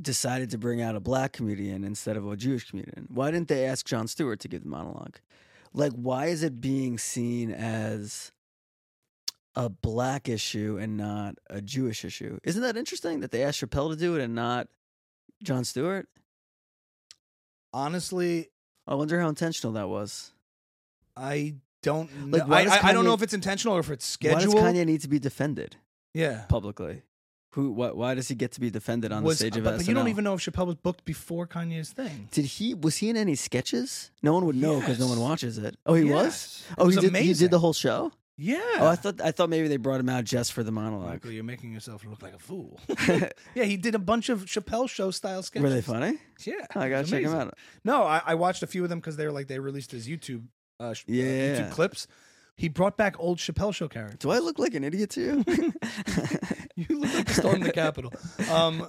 decided to bring out a black comedian instead of a Jewish comedian? Why didn't they ask Jon Stewart to give the monologue? Like, why is it being seen as a black issue and not a Jewish issue? Isn't that interesting that they asked Chappelle to do it and not Jon Stewart? Honestly, I wonder how intentional that was. I don't know. Like, why I, does I, I don't know if it's intentional or if it's Why does. Kanye need to be defended yeah. publicly? Who? What? Why does he get to be defended on Was- the stage of but, SNL? but you don't even know if Chappelle was booked before Kanye's thing. Did he? Was he in any sketches? No one would know because no one watches it. Oh, he was. Yes. It Oh, was he did. He did the whole show. Yeah. Oh, I thought I thought maybe they brought him out just for the monologue. Michael, you're making yourself look like a fool. yeah, he did a bunch of Chappelle show style sketches. Were they funny? Yeah, Oh, I gotta check him out. No, I, I watched a few of them because they were like they released his YouTube, uh, uh, Yeah. YouTube clips. He brought back old Chappelle show characters. Do I look like an idiot to you? You look like Storm the Capitol. Um,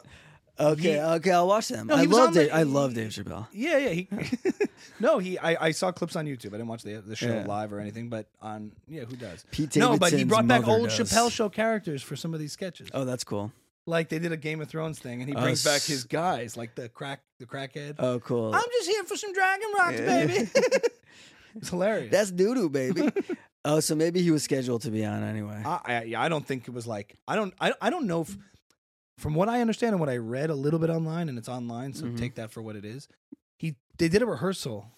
okay, He- okay, I'll watch them. No, I he was love on the- Dave. I love Dave Chappelle. yeah, yeah. He, no, he. I, I saw clips on YouTube. I didn't watch the the show Yeah. live or anything, but on yeah, who does? Pete no, but he Davidson's brought back mother old does. Chappelle show characters for some of these sketches. Oh, that's cool. Like they did a Game of Thrones thing, and he Oh, brings back s- his guys, like the crack, the crackhead. Oh, cool. I'm just here for some Dragon Rocks, Yeah. baby. it's hilarious. That's doo doo, baby. Oh, so maybe he was scheduled to be on anyway. I, I, yeah, I don't think it was like I don't I, I don't know if from what I understand and what I read a little bit online and it's online so Mhm. take that for what it is. He they did a rehearsal.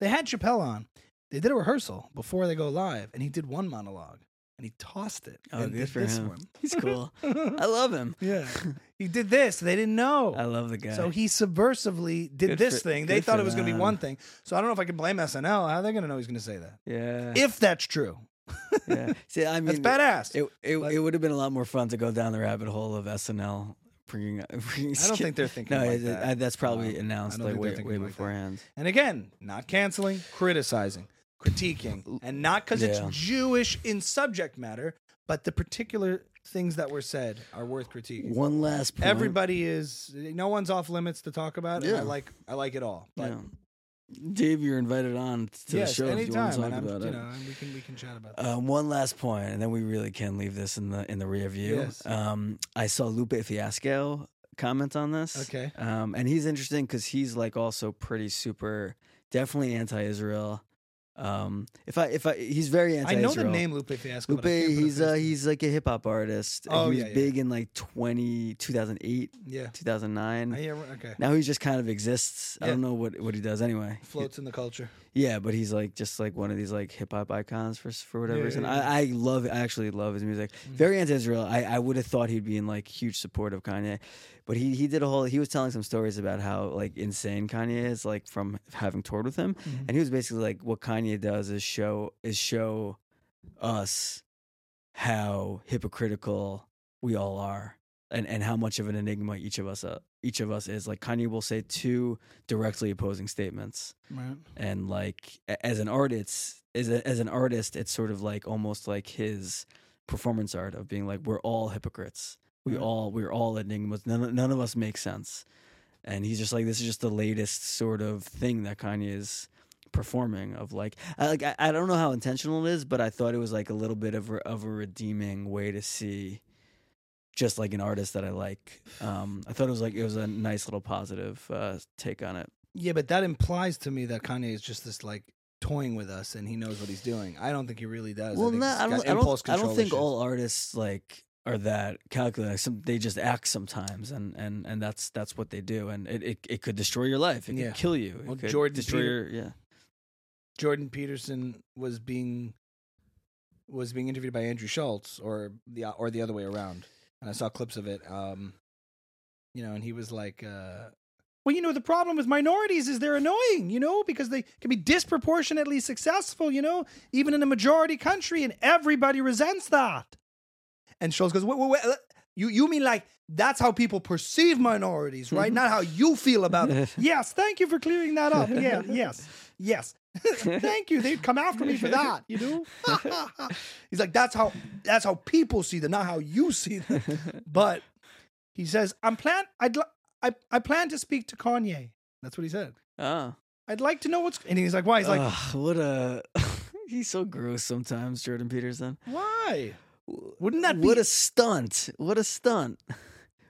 They had Chappelle on. They did a rehearsal before they go live and he did one monologue and he tossed it. Oh, and good for this him. one. He's cool. I love him. yeah. He did this. They didn't know. I love the guy. So he subversively did Good this for- thing. They thought it was going to be one thing. So I don't know if I can blame SNL. How are they going to know he's going to say that? yeah. If that's true. yeah. See, I mean, That's badass. It it, it would have been a lot more fun to go down the rabbit hole of SNL bringing. bringing I don't think they're thinking No, like it- that. I- that's probably announced like way way like that. beforehand. And again, not canceling, criticizing, critiquing, and not because Yeah. it's Jewish in subject matter, but the particular things that were said are worth critiquing. One last point. Everybody is no one's off limits to talk about. And I Yeah. like I like it all. But Yeah. Dave, you're invited on to yes, the show if you want anytime, to talk and I'm, about you it. know, and we can we can chat about that. Um, one last point, and then we really can leave this in the in the rear view. Yes. Um, I saw Lupe Fiasco comment on this. Okay. Um, and he's interesting because he's like also pretty super, definitely anti-Israel. Um, if I if I he's very I anti-Israel. know the name Lupe Fiasco. Lupe, but I can't put a he's uh, he's like a hip hop artist. Oh, he was yeah, yeah. big in like 20, 2008, yeah. 2009. I hear, okay. Now he just kind of exists. I Yeah. don't know what what he does anyway. Floats in the culture. Yeah, but he's like just like one of these like hip hop icons for for whatever Yeah, reason. yeah, yeah. I, I love I actually love his music. Mhm. Very anti-Israel. I, I would have thought he'd be in like huge support of Kanye, but he he did a whole. He was telling some stories about how like insane Kanye is, like from having toured with him, Mhm. and he was basically like, what Kanye does is show is show us how hypocritical we all are. And, and how much of an enigma each of us uh, each of us is like Kanye will say two directly opposing statements Right. and like as an artist as, a, as an artist it's sort of like almost like his performance art of being like we're all hypocrites we Right. all we're all enigmas none, of- none of us make sense and he's just like this is just the latest sort of thing that kanye is performing of like I, like I, I don't know how intentional it is but i thought it was like a little bit of a, of a redeeming way to see just like an artist that i like um i thought it was like it was a nice little positive uh take on it Yeah, but that implies to me that Kanye is just this like toying with us and he knows what he's doing. I don't think he really does. Well, I no, I don't. I don't, I don't think all artists like are that calculated. Some they just act sometimes, and and and that's that's what they do, and it it, it could destroy your life. It Yeah. could kill you. It Well, could Jordan destroy Peter- your yeah. Jordan Peterson was being was being interviewed by Andrew Schulz or the or the other way around. And I saw clips of it. Um you know, and he was like uh well, you know, the problem with minorities is they're annoying, you know, because they can be disproportionately successful, you know, even in a majority country, and everybody resents that. And Schulz goes, wait, wait, wait, uh, you, you mean like that's how people perceive minorities, right? Not how you feel about it. yes, thank you for clearing that up. Yeah, yes, yes. Thank you. They'd come after me for that, you know? He's like, that's how that's how people see them, not how you see them. But he says, I'm plan I'd li- I, I plan to speak to Kanye. That's what he said. Oh, I'd like to know what's and he's like, why? He's like, Ugh, what a he's so gross sometimes, Jordan Peterson. why? Wouldn't that be what a stunt? What a stunt!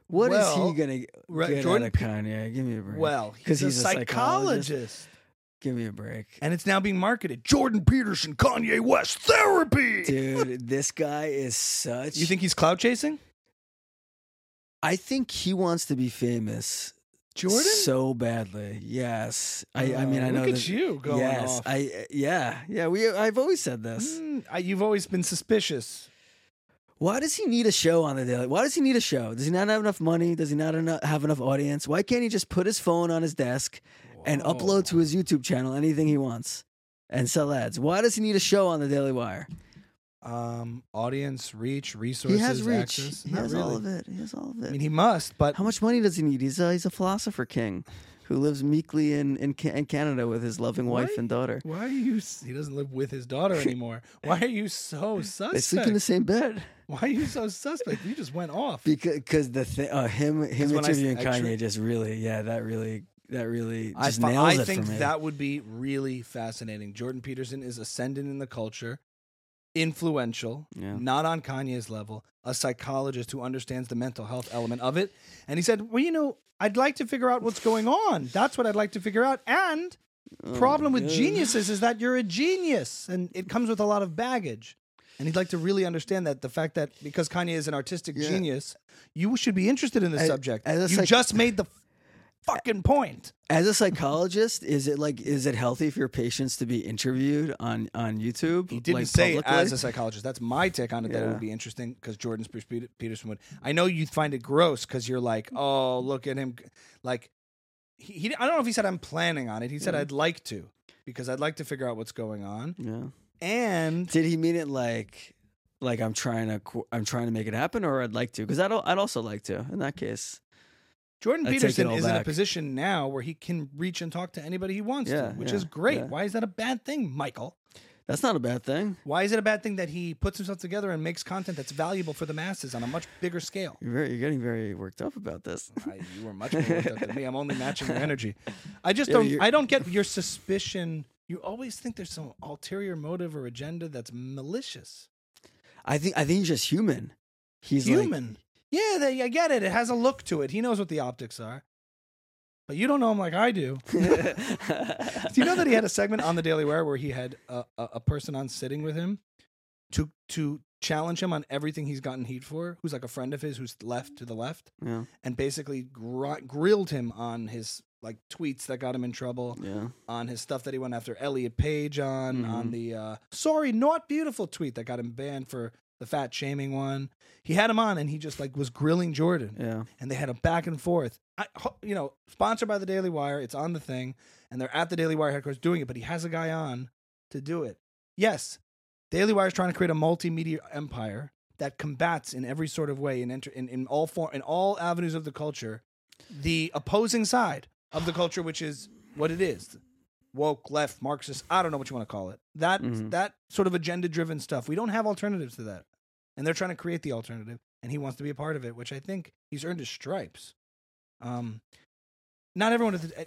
What is Well, he gonna right, get Jordan out of Pe- Kanye? Give me a break. Well, 'Cause he's, a psychologist. Give me a break. and it's now being marketed. Jordan Peterson, Kanye West therapy. Dude, this guy is such. You think he's cloud chasing? I think he wants to be famous. Jordan? so badly. Yes, I. I mean, Oh, I know. Look at that- you going yes, off. I. Yeah, yeah. We. I've always said this. Mm, I- you've always been suspicious. Why does he need a show on the daily? Why does he need a show? Does he not have enough money? Does he not eno- have enough audience? Why can't he just put his phone on his desk and upload to his YouTube channel anything he wants and sell ads? Why does he need a show on the Daily Wire? um, audience, reach, resources, he has reach. access. He Not has really. all of it. He has all of it. I mean, he must, but How much money does he need? He's a, he's a philosopher king who lives meekly in, in, in Canada with his loving wife Why- and daughter. why are you? He doesn't live with his daughter anymore. Why are you so suspect? They sleep in the same bed. Why are you so suspect? You just went off. Because cause the thing, uh, him him 'Cause when I s- interviewing I Kanye tr- just really, yeah, that really, that really I, just fi- nails I think that would be really fascinating. Jordan Peterson is ascendant in the culture, influential, Yeah. not on Kanye's level, a psychologist who understands the mental health element of it. And he said, Well, you know, I'd like to figure out what's going on. That's what I'd like to figure out. And Oh, problem with geniuses is that you're a genius and it comes with a lot of baggage. And he'd like to really understand that the fact that because Kanye is an artistic Yeah. genius, you should be interested in the subject. you psych- just made the fucking point. As a psychologist, is it like is it healthy for your patients to be interviewed on on YouTube? He didn't like, say publicly? as a psychologist. That's my take on it. That it would be interesting because Jordan Spears Peterson would. I know you find it gross because you're like, oh, look at him. Like, he, he. I don't know if he said I'm planning on it. He said Yeah. I'd like to because I'd like to figure out what's going on. Yeah. And Did he mean it like like I'm trying to I'm trying to make it happen, or I'd like to? Because I'd I'd also like to. In that case, Jordan I Peterson is in a position now where he can reach and talk to anybody he wants Yeah, to, which yeah, is great. yeah. Why is that a bad thing, Michael? that's not a bad thing. Why is it a bad thing that he puts himself together and makes content that's valuable for the masses on a much bigger scale? You're very, you're getting very worked up about this. I, you were much more worked up than me. I'm only matching your energy. I just Yeah, don't. I don't get your suspicion. You always think there's some ulterior motive or agenda that's malicious. I think I think he's just human. He's like- Human. Yeah, they, I get it. It has a look to it. He knows what the optics are. But you don't know him like I do. do you know that he had a segment on the Daily Wire where he had a, a, a person on sitting with him to to challenge him on everything he's gotten heat for? Who's like a friend of his who's left to the left, yeah, and basically gr- grilled him on his like tweets that got him in trouble, yeah. on his stuff that he went after Elliot Page on, Mhm. on the uh, sorry not beautiful tweet that got him banned for the fat shaming one. He had him on, and he just like was grilling Jordan Yeah. and they had a back and forth. I, you know, sponsored by the Daily Wire. It's on the thing, and they're at the Daily Wire headquarters doing it. But he has a guy on to do it. Yes, Daily Wire is trying to create a multimedia empire that combats in every sort of way in enter, in, in all form in all avenues of the culture the opposing side of the culture, which is what it is. Woke, left, Marxist, I don't know what you want to call it. That Mhm. that sort of agenda driven stuff. We don't have alternatives to that. And they're trying to create the alternative and he wants to be a part of it, which I think he's earned his stripes. Um, not everyone is, uh,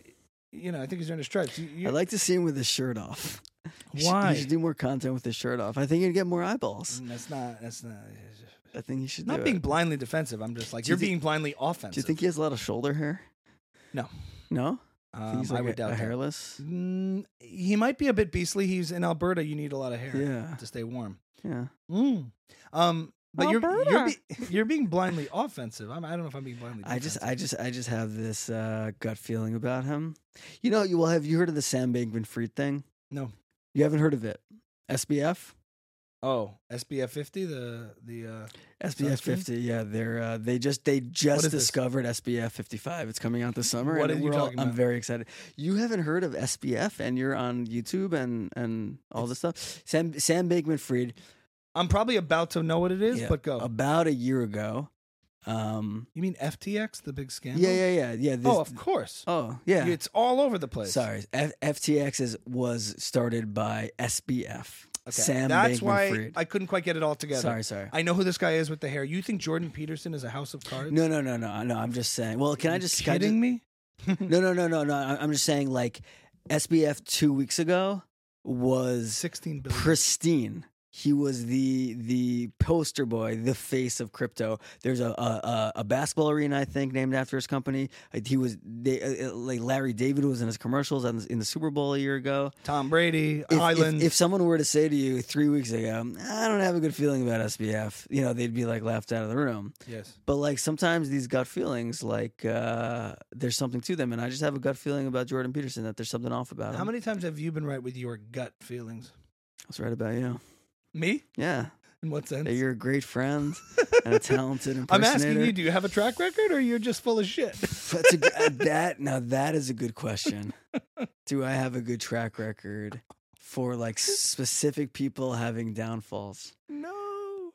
you know. I think he's earned his stripes. You, you, I'd like to see him with his shirt off. Should- Why? He should do more content with his shirt off. I think you'd get more eyeballs. Mm, that's not. That's not. I think he should Not being it. blindly defensive. I'm just like Do you you're think- being blindly offensive. Do you think he has a lot of shoulder hair? No. No? Um, He's I would a, doubt a that. hairless. Mm, he might be a bit beastly. He's in Alberta. You need a lot of hair Yeah. to stay warm. Yeah. Mm. Um, but you're you're, be, you're being blindly offensive. I'm, I don't know if I'm being blindly. I just. I just I just have this uh, gut feeling about him. You know, you well have you heard of the Sam Bankman Fried thing? no. You haven't heard of it? SBF? Oh, SBF 50. The the uh, SBF 50, yeah, they're uh, they just they just is this? discovered SBF 55. It's coming out this summer. What and are you all- talking I'm very excited. You haven't heard of SBF, and you're on YouTube and and all this stuff. Sam Sam Bankman Fried. I'm probably about to know what it is, yeah, but go. about a year ago. Um, you mean FTX, the big scandal? yeah, yeah, yeah, yeah. This, oh, of course. oh, yeah. It's all over the place. Sorry, F- FTX is was started by SBF. Okay. Sam That's why Fried. I couldn't quite get it all together. Sorry, sorry. I know who this guy is with the hair. You think Jordan Peterson is a house of cards? No, no, no, no, no. I'm just saying. Well, can I just can I kidding me? just- No, no, no, no, no. I- I'm just saying. Like SBF two weeks ago was 16 billion. pristine. He was the the poster boy, the face of crypto. There's a a, a basketball arena I think named after his company. He was they, uh, uh, like Larry David was in his commercials in the Super Bowl a year ago. Tom Brady, If, if, Island. if someone were to say to you three weeks ago, I don't have a good feeling about SBF, you know, they'd be like laughed out of the room. yes. But like sometimes these gut feelings, like uh, there's something to them, and I just have a gut feeling about Jordan Peterson that there's something off about him. How many times have you been right with your gut feelings? I was right about you. Me? Yeah, In what sense? that you're a great friend and a talented impersonator. I'm impersonator. asking you, do you have a track record or you're just full of shit? That's a, uh, that now that is a good question. Do I have a good track record for like specific people having downfalls? No.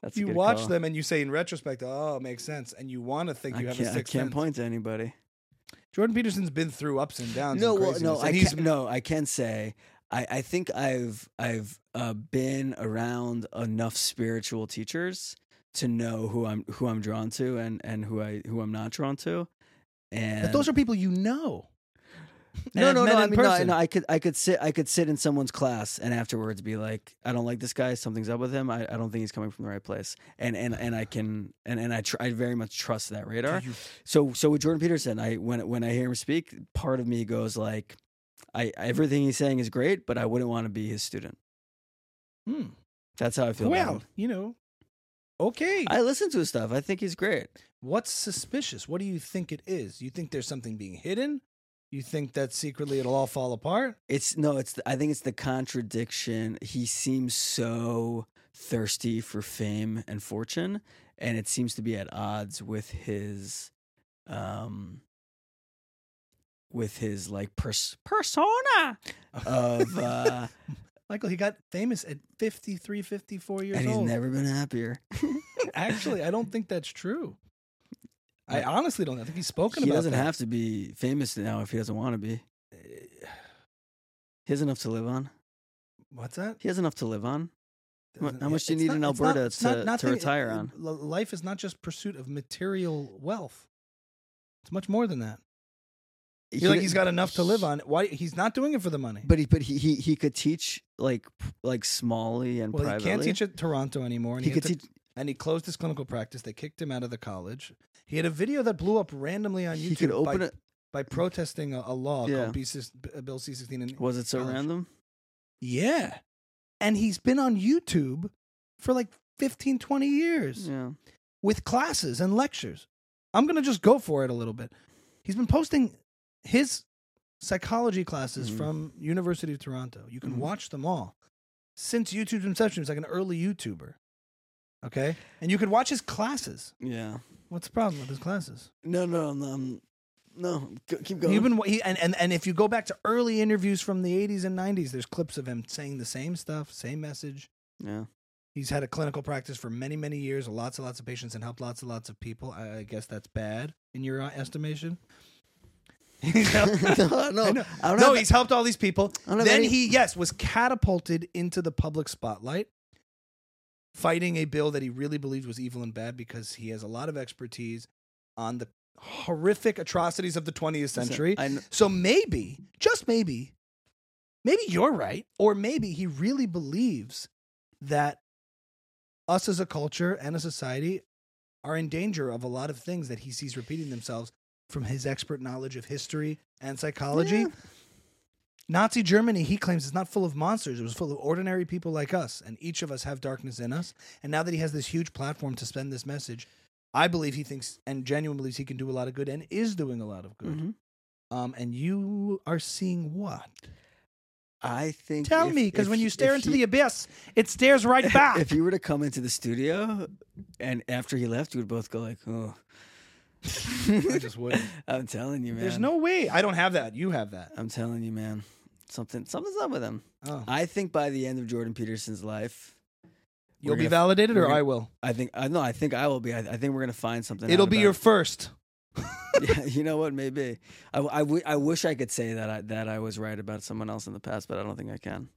That's a you good watch call. them and you say in retrospect, oh, it makes sense. And you want to think I you have can't, a I sixth can't sense. point to anybody. Jordan Peterson's been through ups and downs. No, and well, no, I he's can, no, I can say I, I think I've I've uh, been around enough spiritual teachers to know who I'm who I'm drawn to and and who I who I'm not drawn to. And But those are people you know. no, no, no. I mean, no, I- no, I could, I could sit, I could sit in someone's class and afterwards be like, I don't like this guy. Something's up with him. I, I don't think he's coming from the right place. And and and I can, and and I, tr- I very much trust that radar. You- So so with Jordan Peterson, I when when I hear him speak, part of me goes like, I everything he's saying is great, but I wouldn't want to be his student. Hmm. That's how I feel. about Well, you know, okay. I listen to his stuff. I think he's great. What's suspicious? What do you think it is? You think there's something being hidden? You think that secretly it'll all fall apart? It's no, it's the, I think it's the contradiction. He seems so thirsty for fame and fortune, and it seems to be at odds with his, um, with his like pers- persona of, uh, Michael, he got famous at 53, 54 years old. and he's old. never been happier. Actually, I don't think that's true. I honestly don't. I think he's spoken he about He doesn't that. have to be famous now if he doesn't want to be. He has enough to live on. What's that? He has enough to live on. How Doesn't- much do you need not- in Alberta not- to- not to retire on? Life is not just pursuit of material wealth. It's much more than that. You're like he's got enough to live on. Why he's not doing it for the money? But he, but he, he, he could teach like like smallly and well, privately. he can't teach at Toronto anymore. And He he, could to- teach. and he closed his clinical practice. They kicked him out of the college. He had a video that blew up randomly on YouTube He could open by, it. by protesting a, a law Yeah. called B, uh, Bill C16. And Was it so college. random? Yeah. And he's been on YouTube for like 15, 20 years Yeah. with classes and lectures. I'm going to just go for it a little bit. He's been posting his psychology classes Mhm. from University of Toronto. You can Mhm. watch them all. Since YouTube's inception, he's like an early YouTuber. Okay? And you could watch his classes. Yeah. What's the problem with his classes? No, no, no. um, no. Keep going. You've been he, and, and and if you go back to early interviews from the 80s and 90s, there's clips of him saying the same stuff, same message. yeah. He's had a clinical practice for many, many years, lots and lots of patients, and helped lots and lots of people. I, I guess that's bad in your uh, estimation. No, no, I know. I don't no, have- he's helped all these people. I don't have Then any- he, yes, was catapulted into the public spotlight, fighting a bill that he really believed was evil and bad because he has a lot of expertise on the horrific atrocities of the 20th century. Kn- So maybe, just maybe, maybe you're right, or maybe he really believes that us as a culture and a society are in danger of a lot of things that he sees repeating themselves from his expert knowledge of history and psychology. Yeah. Nazi Germany, he claims, is not full of monsters. It was full of ordinary people like us, and each of us have darkness in us. And now that he has this huge platform to spend this message, I believe he thinks and genuinely believes he can do a lot of good and is doing a lot of good. Mhm. Um, and you are seeing what? I think. Tell if- me, because when you stare into he- the abyss, it stares right back. if you were to come into the studio and after he left, you would both go like, "Oh." I just wouldn't. I'm telling you, man. There's no way. I don't have that. You have that. I'm telling you, man. Something, something's up with him. Oh. I think by the end of Jordan Peterson's life, You'll be validated, or gonna- I will. I think I no, I think I will be. I, I think we're gonna find something. It'll be your first. yeah, you know what? Maybe I, I, w- I wish I could say that I that I was right about someone else in the past, but I don't think I can.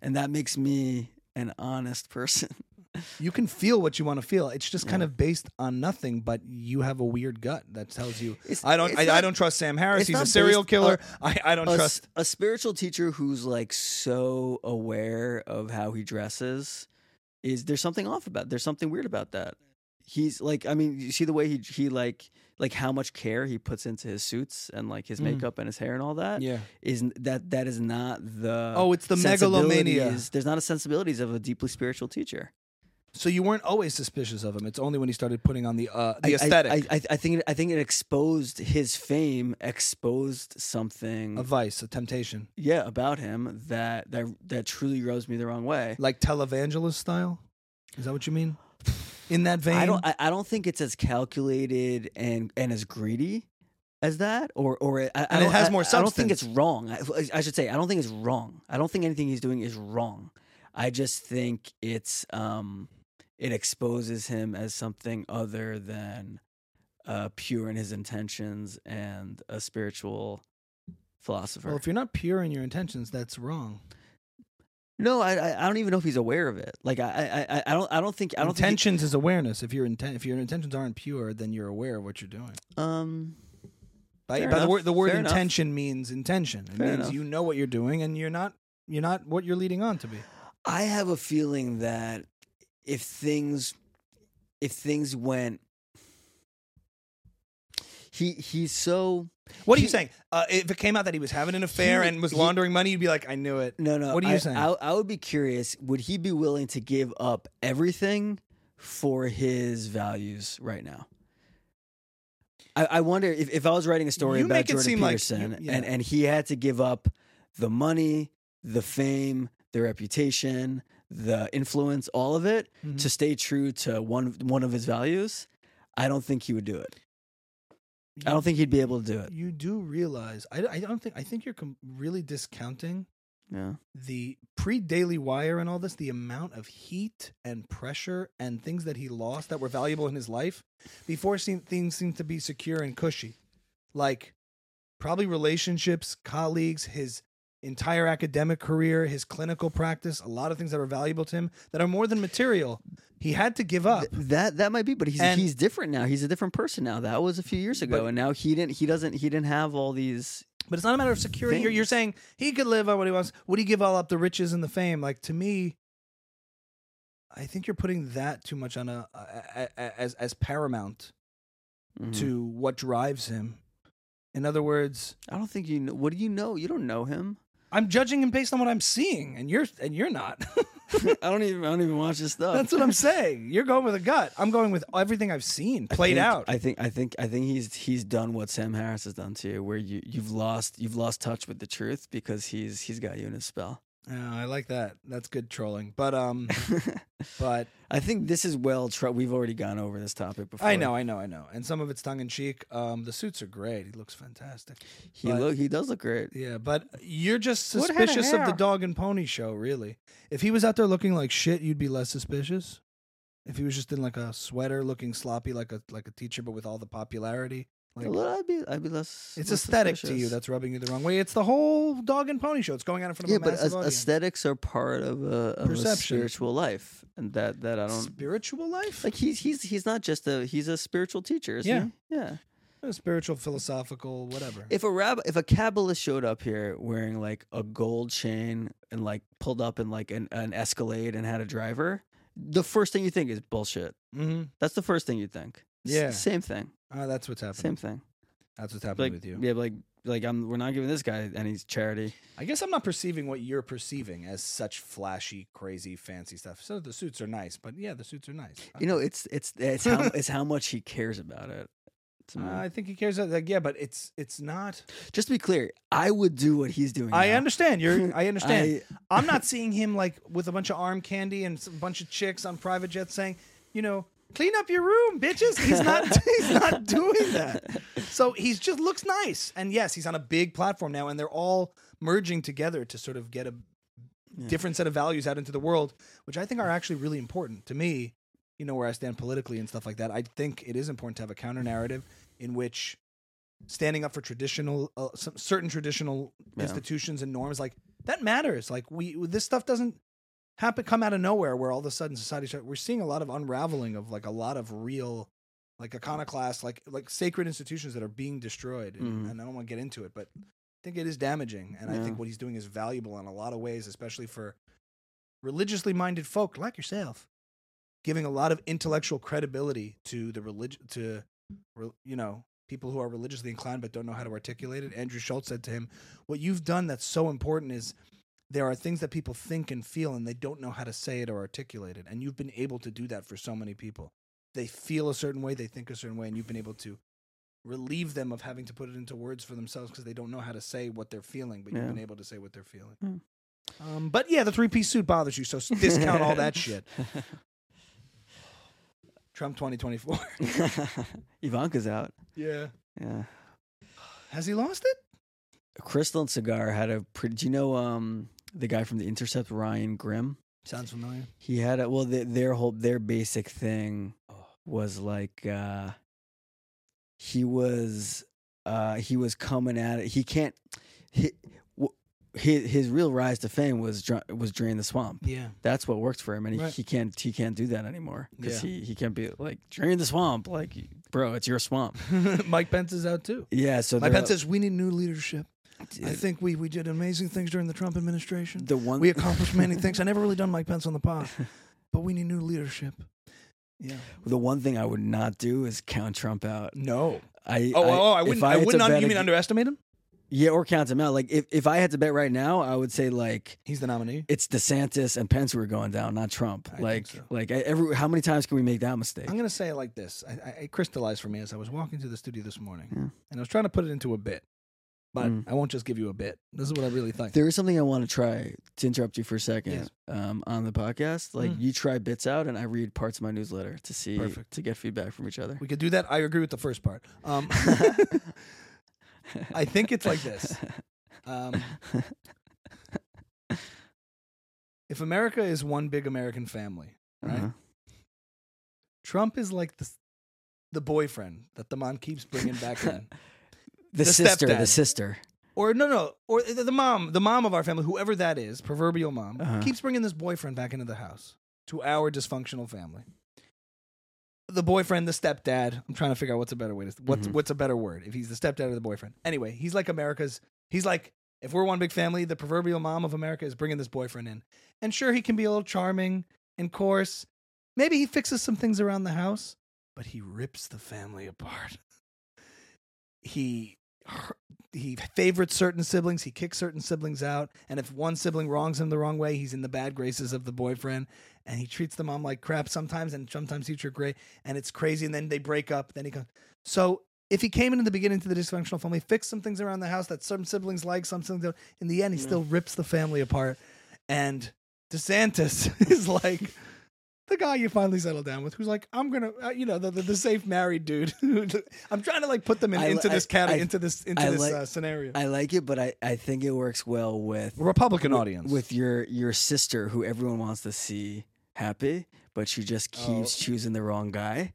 And that makes me an honest person. you can feel what you want to feel. It's just kind Yeah. of based on nothing, but you have a weird gut that tells you. It's- I don't. I, I don't trust Sam Harris. He's a serial killer. on- I, I don't a, trust. a spiritual teacher who's like so aware of how he dresses is there's something off about there's something weird about that he's like i mean you see the way he he like like how much care he puts into his suits and like his Mm. makeup and his hair and all that Yeah. is that that is not the Oh, it's the megalomania. there's not a sensibilities of a deeply spiritual teacher So you weren't always suspicious of him. It's only when he started putting on the uh, the I- aesthetic, I, I, I think it, I think it exposed his fame exposed something a vice, a temptation, yeah about him that that that truly rubs me the wrong way like televangelist style. Is that what you mean? In that vein, I don't. I, I don't think it's as calculated and and as greedy as that, or or I, I And it has more I don't think it's wrong. I, I should say I don't think it's wrong. I don't think anything he's doing is wrong. I just think it's um it exposes him as something other than uh pure in his intentions and a spiritual philosopher. Well, if you're not pure in your intentions, that's wrong. no, I I don't even know if he's aware of it. Like I I I- don't I don't think I don't think he- intentions is awareness. If your intent, if your intentions aren't pure, then you're aware of what you're doing. um By, by the word, the word Fair enough. intention means intention. It Fair means enough. you know what you're doing, and you're not you're not what you're leading on to be. I have a feeling that if things if things went he he's so What are you saying? Uh, if it came out that he was having an affair would- and was he- laundering money, you'd be like, I knew it. no no What are you I, saying? I, I would be curious would he be willing to give up everything for his values right now I, I wonder if, if I was writing a story You about Jordan seem like Peterson yeah. and, and he had to give up the money, the fame, the reputation, the influence, all of it Mhm. to stay true to one one of his values, I don't think he would do it. I don't think he'd be able to do it. you do realize. I, I don't think. I think you're com- really discounting Yeah. the pre Daily Wire and all this. The amount of heat and pressure and things that he lost that were valuable in his life before seem, things seemed to be secure and cushy, like probably relationships, colleagues, his entire academic career, his clinical practice, a lot of things that are valuable to him that are more than material. He had to give up. Th- that that might be, but he's And- he's different now. He's a different person now. That was a few years ago, But- and now he didn't he doesn't he didn't have all these. But it's not a matter of security. You're, you're saying he could live on what he wants. Would he give all up the riches and the fame? Like to me, I think you're putting that too much on a, a, a as as paramount Mhm. to what drives him. In other words, I don't think you know. What do you know? You don't know him. I'm judging him based on what I'm seeing, and you're and you're not. I don't even I don't even watch his stuff. That's what I'm saying. You're going with a gut. I'm going with everything I've seen I played think- out. I think I think I think he's he's done what Sam Harris has done to you, where you you've lost you've lost touch with the truth because he's he's got you in his spell. Yeah, I like that. That's good trolling. But um, but I think this is well. Tr- we've already gone over this topic before. I know, I know, I know. And some of it's tongue in cheek. Um, the suits are great. He looks fantastic. he but- look he does look great. Yeah, but you're just kind of suspicious of the dog and pony show, really. If he was out there looking like shit, you'd be less suspicious. If he was just in like a sweater, looking sloppy like a like a teacher, but with all the popularity, like Well, I'd be I'd be less. it's less aesthetic to you. That's rubbing you the wrong way. It's the whole dog and pony show. It's going on in front of yeah, a but massive as- audience. aesthetics are part of a, of a spiritual life, and that that I don't Spiritual life, like. He's he's he's not just a he's a spiritual teacher. Isn't Yeah. he? yeah. Uh, spiritual, philosophical, whatever. If a rabbi, if a Kabbalist showed up here wearing like a gold chain and like pulled up in like an, an Escalade and had a driver, the first thing you think is bullshit. hmm That's the first thing you think. S- Yeah. same thing. Uh, that's what's happening. Same thing. That's what's happening Like with you. yeah, like like I'm. We're not giving this guy any charity. I guess I'm not perceiving what you're perceiving as such flashy, crazy, fancy stuff. So the suits are nice, but yeah, the suits are nice. You know, it's it's it's how it's how much he cares about it. Uh, I think he cares. about Like, yeah, but it's it's not. Just to be clear, I would do what he's doing. I now. understand. You're. I understand. I- I'm not seeing him like with a bunch of arm candy and a bunch of chicks on private jets saying, you know, clean up your room, bitches. He's not. he's not doing that. So he's just looks nice, and yes, he's on a big platform now, and they're all merging together to sort of get a Yeah. different set of values out into the world, which I think are actually really important to me. You know where I stand politically and stuff like that. I think it is important to have a counter narrative in which standing up for traditional, uh, some, certain traditional Yeah. institutions and norms like that matters. Like we, this stuff doesn't happen come out of nowhere where all of a sudden society start, we're seeing a lot of unraveling of like a lot of real like iconoclast like like sacred institutions that are being destroyed and, Mhm. and I don't want to get into it but I think it is damaging and I think what he's doing is valuable in a lot of ways especially for religiously minded folk like yourself giving a lot of intellectual credibility to the religion to you know people who are religiously inclined but don't know how to articulate it andrew schulz said to him what you've done that's so important is there are things that people think and feel and they don't know how to say it or articulate it and you've been able to do that for so many people they feel a certain way they think a certain way and you've been able to relieve them of having to put it into words for themselves because they don't know how to say what they're feeling but Yeah. you've been able to say what they're feeling Hmm. um, but yeah the three-piece suit bothers you so discount all that shit trump 2024 Ivanka's out. yeah Yeah. has he lost it Krystal and Saagar had a pretty. Do you know um the guy from The Intercept, Ryan Grim? sounds familiar He had a well, the, their whole their basic thing was like uh he was uh he was coming at it. He can't. He, his his real rise to fame was was drain the swamp. yeah That's what worked for him, and he, Right. he can't he can't do that anymore because Yeah. he he can't be like drain the swamp. Like, bro, it's your swamp. mike pence is out too Yeah. So mike pence says we need new leadership I think we, we did amazing things during the Trump administration. the one We accomplished many things. I never really done Mike Pence on the pod, but we need new leadership. Yeah. the one thing I would not do is count Trump out. No. I Oh, oh, I oh, wouldn't. I, had to wouldn't. Un- bet you mean underestimate him? Yeah, or count him out. Like if, if I had to bet right now, I would say like He's the nominee. it's DeSantis and Pence who are going down, not Trump. I like so. like every how many times can we make that mistake? I'm gonna say it like this. I, I, it crystallized for me as I was walking to the studio this morning, Yeah. and I was trying to put it into a bit, but Mm. I won't just give you a bit. This is what I really think. There is something I want to try to interrupt you for a second Yes. um, on the podcast. Like Mm. you try bits out, and I read parts of my newsletter to see Perfect. to get feedback from each other. we could do that. I agree with the first part. Um, I think it's like this. Um, if America is one big American family, right? Uh-huh. Trump is like the the boyfriend that the mom keeps bringing back in, The, The sister, stepdad. the sister. or no, no, or the, the mom, the mom of our family, whoever that is, proverbial mom, Uh-huh. keeps bringing this boyfriend back into the house to our dysfunctional family. The boyfriend, the stepdad. I'm trying to figure out what's a better way to what's Mhm. what's a better word if he's the stepdad or the boyfriend. Anyway, he's like America's. He's like if we're one big family, the proverbial mom of America is bringing this boyfriend in, and sure he can be a little charming and coarse. Maybe he fixes some things around the house, but he rips the family apart. he he favorites certain siblings, he kicks certain siblings out, and if one sibling wrongs him the wrong way, he's in the bad graces of the boyfriend, and he treats the mom like crap sometimes, and sometimes he treats her great, and it's crazy, and then they break up, then he comes. So if he came in in the beginning to the dysfunctional family, fixed some things around the house that some siblings like, some siblings don't, in the end, he Yeah. still rips the family apart, and DeSantis is like the guy you finally settle down with, who's like, I'm gonna, uh, you know, the, the the safe married dude. I'm trying to like put them in, I li- into this I- category, I- into this into I this like- uh, scenario. I like it, but I, I think it works well with Republican with- audience with your your sister who everyone wants to see happy, but she just keeps Oh. choosing the wrong guy.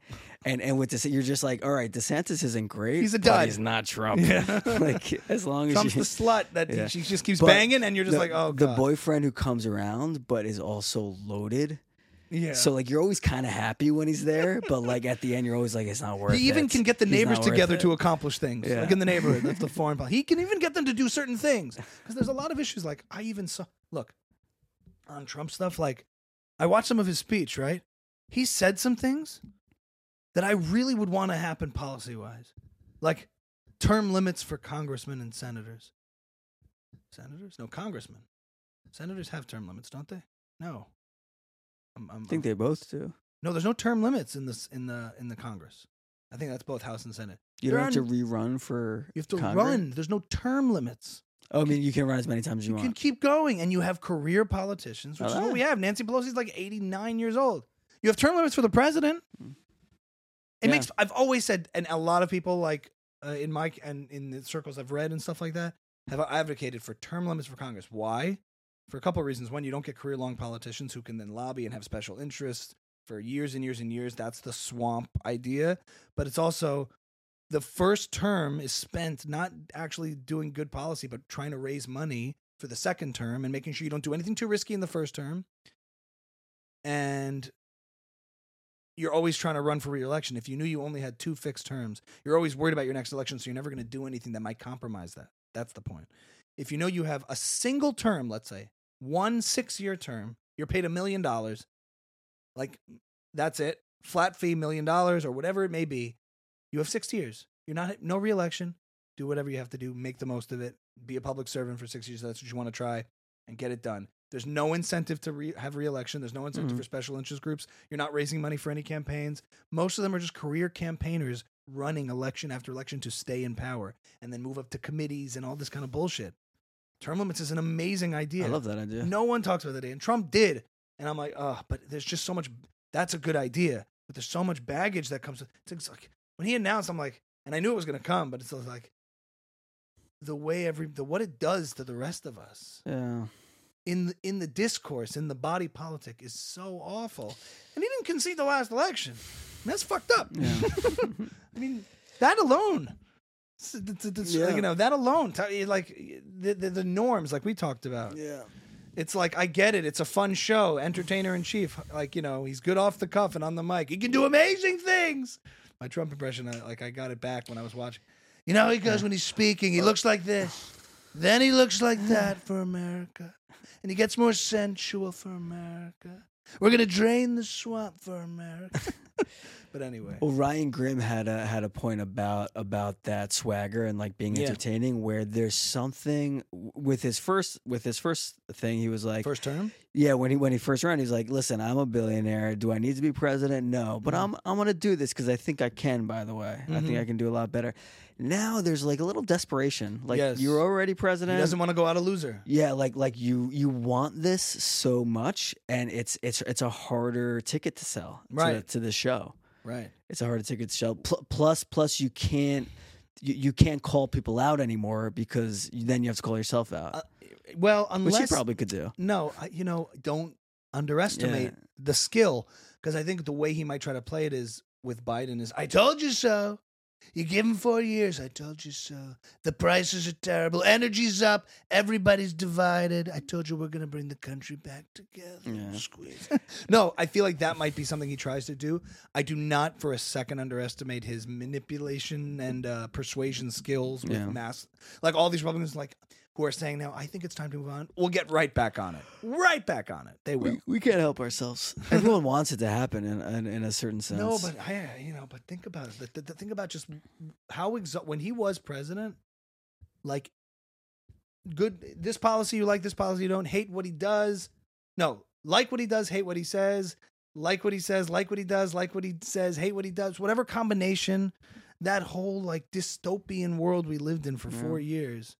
And and with this, you're just like, all right, DeSantis isn't great. He's a but dud." He's not Trump. Yeah. like as long as Trump's you, the slut that he- Yeah. she just keeps But banging, and you're just the, like, oh the boyfriend who comes around but is also loaded. Yeah. So like you're always kind of happy when he's there, but like at the end you're always like it's not worth it. he even can get the neighbors together to accomplish things, Yeah. like in the neighborhood. That's the foreign policy. He can even get them to do certain things because there's a lot of issues. Like I even saw, look, on Trump stuff. Like I watched some of his speech. Right, he said some things that I really would want to happen policy wise, like term limits for congressmen and senators. Senators? No, congressmen. Senators have term limits, don't they? No. I'm, I'm, I think they both do. no, there's no term limits in this in the in the Congress. I think that's both House and Senate. You There don't have are to rerun for You have to Congress? run. There's no term limits. Oh, I mean you can run as many times as you, want. You can keep going, and you have career politicians, which is what we have. Nancy Pelosi's like 89 years old. You have term limits for the president. It Yeah. makes. I've always said, and a lot of people like uh, in my and in the circles I've read and stuff like that have advocated for term limits for Congress. Why? For a couple of reasons. One, you don't get career long politicians who can then lobby and have special interests for years and years and years. That's the swamp idea. But it's also the first term is spent not actually doing good policy, but trying to raise money for the second term and making sure you don't do anything too risky in the first term. and you're always trying to run for reelection. If you knew you only had two fixed terms, you're always worried about your next election, so you're never going to do anything that might compromise that. That's the point. If you know you have a single term, let's say one six year term, you're paid a million dollars, like that's it, flat fee, million dollars or whatever it may be. You have six years. You're not no reelection. Do whatever you have to do. Make the most of it. Be a public servant for six years. That's what you want to try and get it done. There's no incentive to re- have reelection. There's no incentive Mhm. for special interest groups. You're not raising money for any campaigns. Most of them are just career campaigners running election after election to stay in power and then move up to committees and all this kind of bullshit. Term limits is an amazing idea. I love that idea. No one talks about that, idea, and Trump did. And I'm like, oh, but there's just so much. That's a good idea, but there's so much baggage that comes. with it. It's like when he announced, I'm like, and I knew it was going to come, but it's like the way every the what it does to the rest of us Yeah. in the, in the discourse in the body politic is so awful. And he didn't concede the last election. And that's fucked up. Yeah. I mean, that alone. S- it's- it's- Yeah. You know that alone, like the, the the norms, like we talked about yeah. it's like I get it. It's a fun show. Entertainer in chief. Like you know, he's good off the cuff and on the mic. He can do amazing things. My Trump impression, I, like I got it back when I was watching. You know, how he goes when he's speaking. He looks like this, then he looks like that for America, and he gets more sensual for America. We're gonna drain the swamp for America. but anyway, Well, Ryan Grim had a had a point about about that swagger and like being Yeah. entertaining. Where there's something with his first with his first thing, he was like, first term. yeah, when he when he first ran, he's like, listen, I'm a billionaire. Do I need to be president? No, but Mhm. I'm I'm gonna do this because I think I can. By the way, I think Mhm. I can do a lot better. Now there's like a little desperation. Like Yes. you're already president. He doesn't want to go out a loser. Yeah, like like you you want this so much, and it's it's it's a harder ticket to sell Right. to, to the show. Right. It's a harder ticket to sell. Pl- plus plus you can't you, you can't call people out anymore because then you have to call yourself out, Uh, Well, which unless you probably could do. No, I- you know, don't underestimate the skill because I think the way he might try to play it is with Biden is I told you so. You give him four years. I told you so. The prices are terrible. Energy's up. Everybody's divided. I told you we're going to bring the country back together. Yeah. Squeeze. no, I feel like that might be something he tries to do. I do not for a second underestimate his manipulation and uh, persuasion skills with Yeah. mass. Like all these Republicans, like who are saying now, I think it's time to move on. We'll get right back on it. Right back on it. They will. We, we can't help ourselves. Everyone wants it to happen in, in in a certain sense. No, but I, you know, but think about it. The, the, the thing about just how exa- when he was president, like, good this policy you like, this policy you don't hate what he does. No, like what he does, hate what he says. Like what he says, like what he does, like what he says, hate what he does. Whatever combination, that whole like dystopian world we lived in for Yeah. four years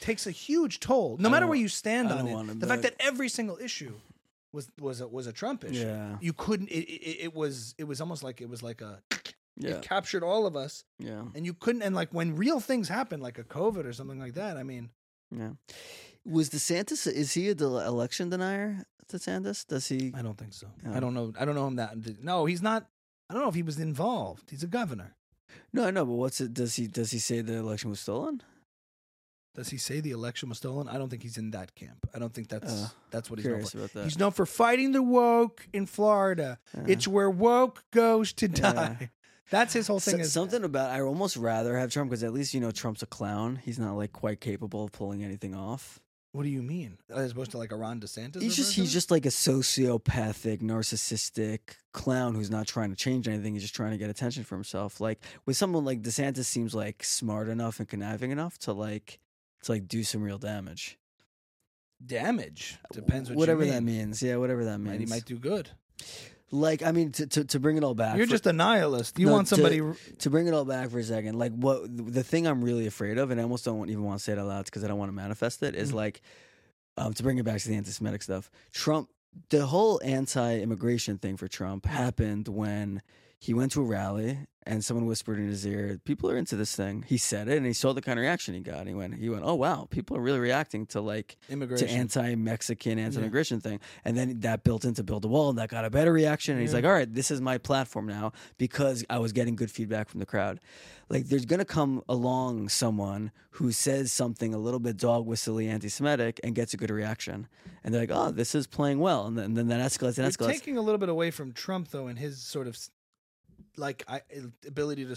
takes a huge toll. No I matter where you stand I on it, the fact that every single issue was was a, was a Trump issue yeah, you couldn't it, it, it was it was almost like it was like a yeah, it captured all of us yeah, and you couldn't and like when real things happen like a covid or something like that i mean yeah. Was DeSantis? Is he a del- election denier? DeSantis? Does he? i don't think so Yeah. i don't know i don't know him that no he's not i don't know if he was involved he's a governor No, I know, but what's it? Does he? Does he say the election was stolen? Does he say the election was stolen i don't think he's in that camp i don't think that's Uh, that's what he's known Curious for about that. he's known for fighting the woke in florida Yeah. it's where woke goes to Yeah. die that's his whole thing So- is something about I almost rather have Trump because at least you know Trump's a clown. He's not like quite capable of pulling anything off. what do you mean as opposed to like a ron desantis He's just he's just like a sociopathic, narcissistic clown who's not trying to change anything. He's just trying to get attention for himself. Like with someone like DeSantis seems like smart enough and conniving enough to like to like do some real damage. damage depends what whatever you that means. Yeah, whatever that Might- means. he might do good Like I mean to to, to bring it all back. You're for- just a nihilist. You No, want to- somebody. to bring it all back for a second, like what the thing I'm really afraid of, and I almost don't even want to say it out loud because I don't want to manifest it, is Mhm. like um, to bring it back to the anti-Semitic stuff. Trump, the whole anti-immigration thing for Trump happened when he went to a rally and someone whispered in his ear, "People are into this thing." He said it, and he saw the kind of reaction he got. He went, "He went, oh wow, people are really reacting to like Immigration. to anti-Mexican, anti-immigration thing." And then that built into build a wall, and that got a better reaction. And he's like, "All right, this is my platform now because I was getting good feedback from the crowd." Like, there's gonna come along someone who says something a little bit dog whistly anti-Semitic and gets a good reaction, and they're like, "Oh, this is playing well," and then, and then that escalates and You're escalates. taking a little bit away from Trump though, and his sort of like I, ability to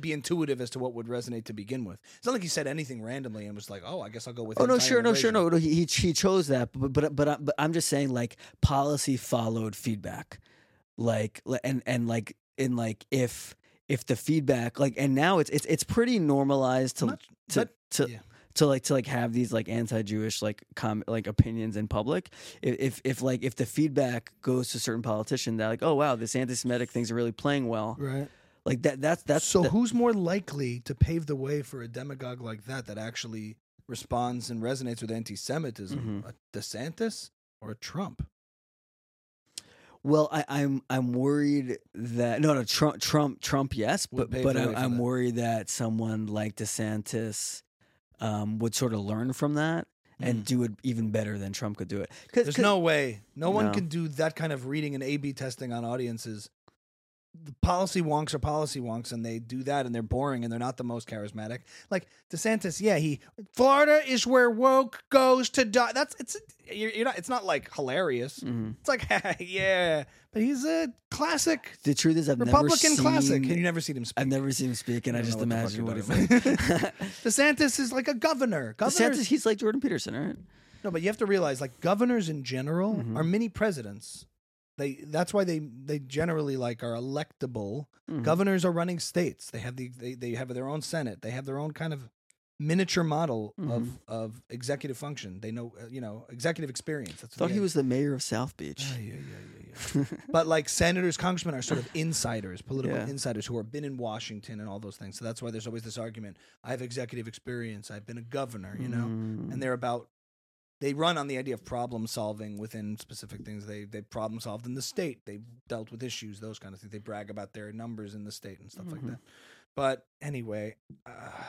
be intuitive as to what would resonate to begin with. It's not like he said anything randomly and was like, "Oh, I guess I'll go with." Oh no, sure, no, sure, no, no. He he, chose that, but but but I- but I'm just saying, like policy followed feedback, like and and like in like if if the feedback like and now it's it's it's pretty normalized to Much- to but- to. yeah. To like to like have these like anti-Jewish like com like opinions in public, if, if if like if the feedback goes to a certain politician that like oh wow this anti-Semitic things are really playing well Right. like that that's that's so that- who's more likely to pave the way for a demagogue like that that actually responds and resonates with anti-Semitism? Mhm. A DeSantis or a Trump? Well, I, I'm I'm worried that no no Trump Trump Trump yes, but but I'm, I'm that. worried that someone like DeSantis um, would sort of learn from that and do it even better than Trump could do it. Cause, Mm. There's 'cause- no way. No one No. can do that kind of reading and A/B testing on audiences. The policy wonks are policy wonks, and they do that, and they're boring, and they're not the most charismatic. Like DeSantis, yeah, he Florida is where woke goes to die. That's it's you're, you're not. It's not like hilarious. Mhm. It's like yeah, but he's a classic the truth is I've Republican never classic, seen, and you never seen him speak. I've never seen him speak, and I I, just what imagine what he's like. DeSantis is like a governor. Governors, DeSantis, he's like Jordan Peterson, right? No, but you have to realize, like governors in general Mhm. are mini presidents. They that's why they they generally like are electable. Mhm. Governors are running states. They have the they, they have their own senate. They have their own kind of miniature model Mm-hmm. of of executive function. They know uh, you know executive experience. That's Thought he was the mayor of South Beach. Ah, yeah, yeah, yeah, yeah. but like senators, congressmen are sort of insiders, political insiders who have been in Washington and all those things. So that's why there's always this argument. I have executive experience. I've been a governor. You know Mm. and they're about they run on the idea of problem solving within specific things. They they problem solved in the state. They've dealt with issues those kind of things. They brag about their numbers in the state and stuff like Mhm. that. But anyway uh,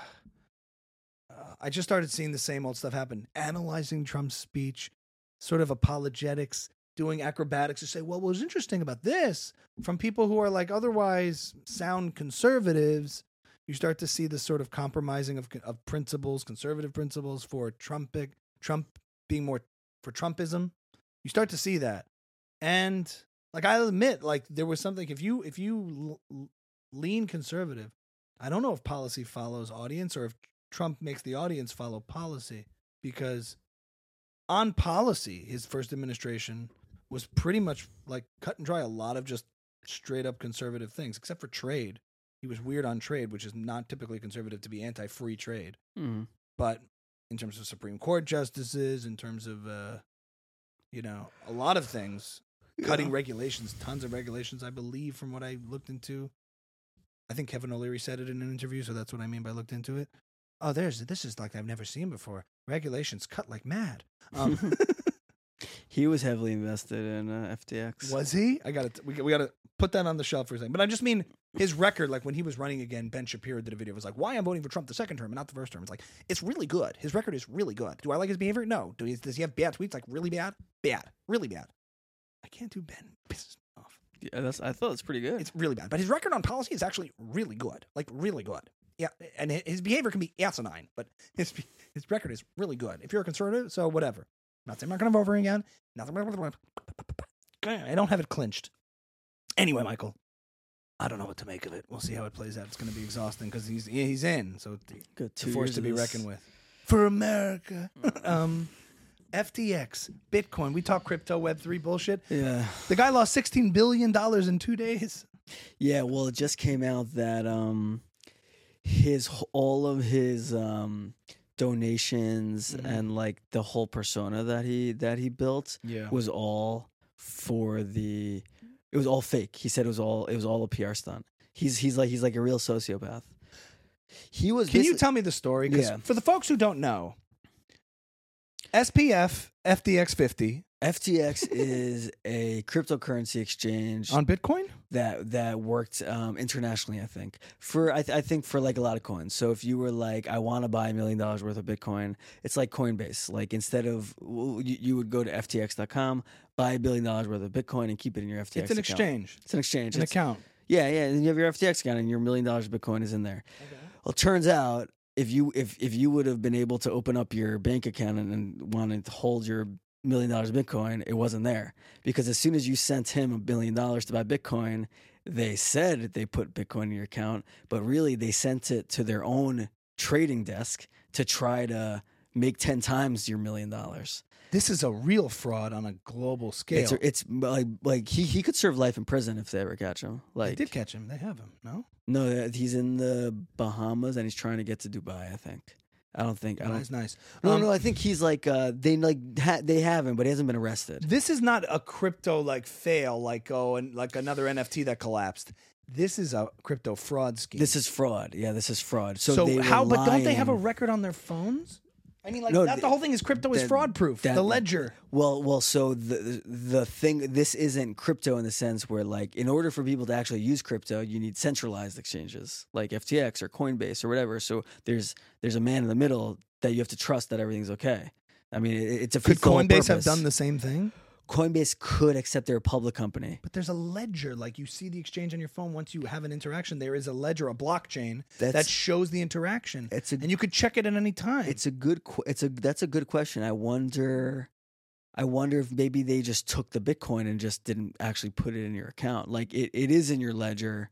uh, i just started seeing the same old stuff happen. Analyzing trump's speech sort of apologetics doing acrobatics to say well what was interesting about this from people who are like otherwise sound conservatives you start to see this sort of compromising of, of principles, conservative principles for Trumpic, Trump being more for Trumpism. You start to see that, and like I admit, like there was something. If you if you l- lean conservative, I don't know if policy follows audience or if Trump makes the audience follow policy because on policy, his first administration was pretty much like cut and dry. A lot of just straight up conservative things, except for trade. He was weird on trade, which is not typically conservative to be anti free trade. Mhm. But in terms of Supreme Court justices, in terms of, uh, you know, a lot of things, cutting regulations, tons of regulations, I believe, from what I looked into. I think Kevin O'Leary said it in an interview, so that's what I mean by looked into it. Oh, there's this is like I've never seen before. Regulations cut like mad. Um, He was heavily invested in uh, FTX. Was he? I got to we, we got to put that on the shelf for a second. But I just mean his record. Like when he was running again, Ben Shapiro did a video. It was like, "Why I'm voting for Trump the second term and not the first term." It's like it's really good. His record is really good. Do I like his behavior? No. Do he, does he have bad tweets? Like really bad? Bad. Really bad. I can't do Ben. Pisses me off. Yeah, that's. I thought it's pretty good. It's really bad. But his record on policy is actually really good. Like really good. Yeah, and his behavior can be asinine, but his his record is really good. If you're a conservative, so whatever. Not saying I'm not going to vote for him again. Nothing. I don't have it clinched. Anyway, Michael, I don't know what to make of it. We'll see how it plays out. It's going to be exhausting because he's he's in, so Good it's a force to be reckoned with. For America, um, FTX, Bitcoin. We talk crypto, Web three bullshit. Yeah. The guy lost sixteen billion dollars in two days. Yeah, well, it just came out that um, his all of his um, donations Mhm. and like the whole persona that he that he built Yeah. was all for the. It was all fake. He said it was all it was all a PR stunt. He's he's like he's like a real sociopath. He was. Can you tell me the story? Because Yeah. for the folks who don't know, SBF FTX 50 FTX is a cryptocurrency exchange on Bitcoin. that that worked um, internationally. I think for I, th- I think for like a lot of coins. So if you were like, I want to buy a million dollars worth of Bitcoin, it's like Coinbase. Like instead of w- you, you would go to FTX.com, buy a billion dollars worth of Bitcoin, and keep it in your FTX. Account. It's an account. exchange, It's an exchange. It's an It's- account. Yeah, yeah. And you have your FTX account, and your million dollars of Bitcoin is in there. Okay. Well, it turns out if you if if you would have been able to open up your bank account and, and wanted to hold your million dollars Bitcoin, it wasn't there because as soon as you sent him a billion dollars to buy Bitcoin, they said they put Bitcoin in your account, but really they sent it to their own trading desk to try to make ten times your million dollars. This is a real fraud on a global scale. It's it's like like he he could serve life in prison if they ever catch him. Like they did catch him. They have him. No, no, he's in the Bahamas and he's trying to get to Dubai. I think. I don't think. I don't. that's nice. No, Um, no. I think he's like uh, they like ha- they have him, but he hasn't been arrested. This is not a crypto like fail, like oh, and like another NFT that collapsed. This is a crypto fraud scheme. This is fraud. Yeah, this is fraud. So, so how? But don't they have a record on their phones? I mean, like No, that, the whole thing is crypto is fraud proof. the ledger. Well, well. So the the thing this isn't crypto in the sense where like in order for people to actually use crypto, you need centralized exchanges like FTX or Coinbase or whatever. So there's there's a man in the middle that you have to trust that everything's okay. I mean, it, a Could defeats the whole Coinbase have done the same thing? Coinbase could, accept they're a public company. But there's a ledger. Like you see the exchange on your phone. Once you have an interaction, there is a ledger, a blockchain that shows the interaction, It's a and you could check it at any time. It's a good. It's a. That's a good question. I wonder. I wonder if maybe they just took the Bitcoin and just didn't actually put it in your account. Like it, it is in your ledger.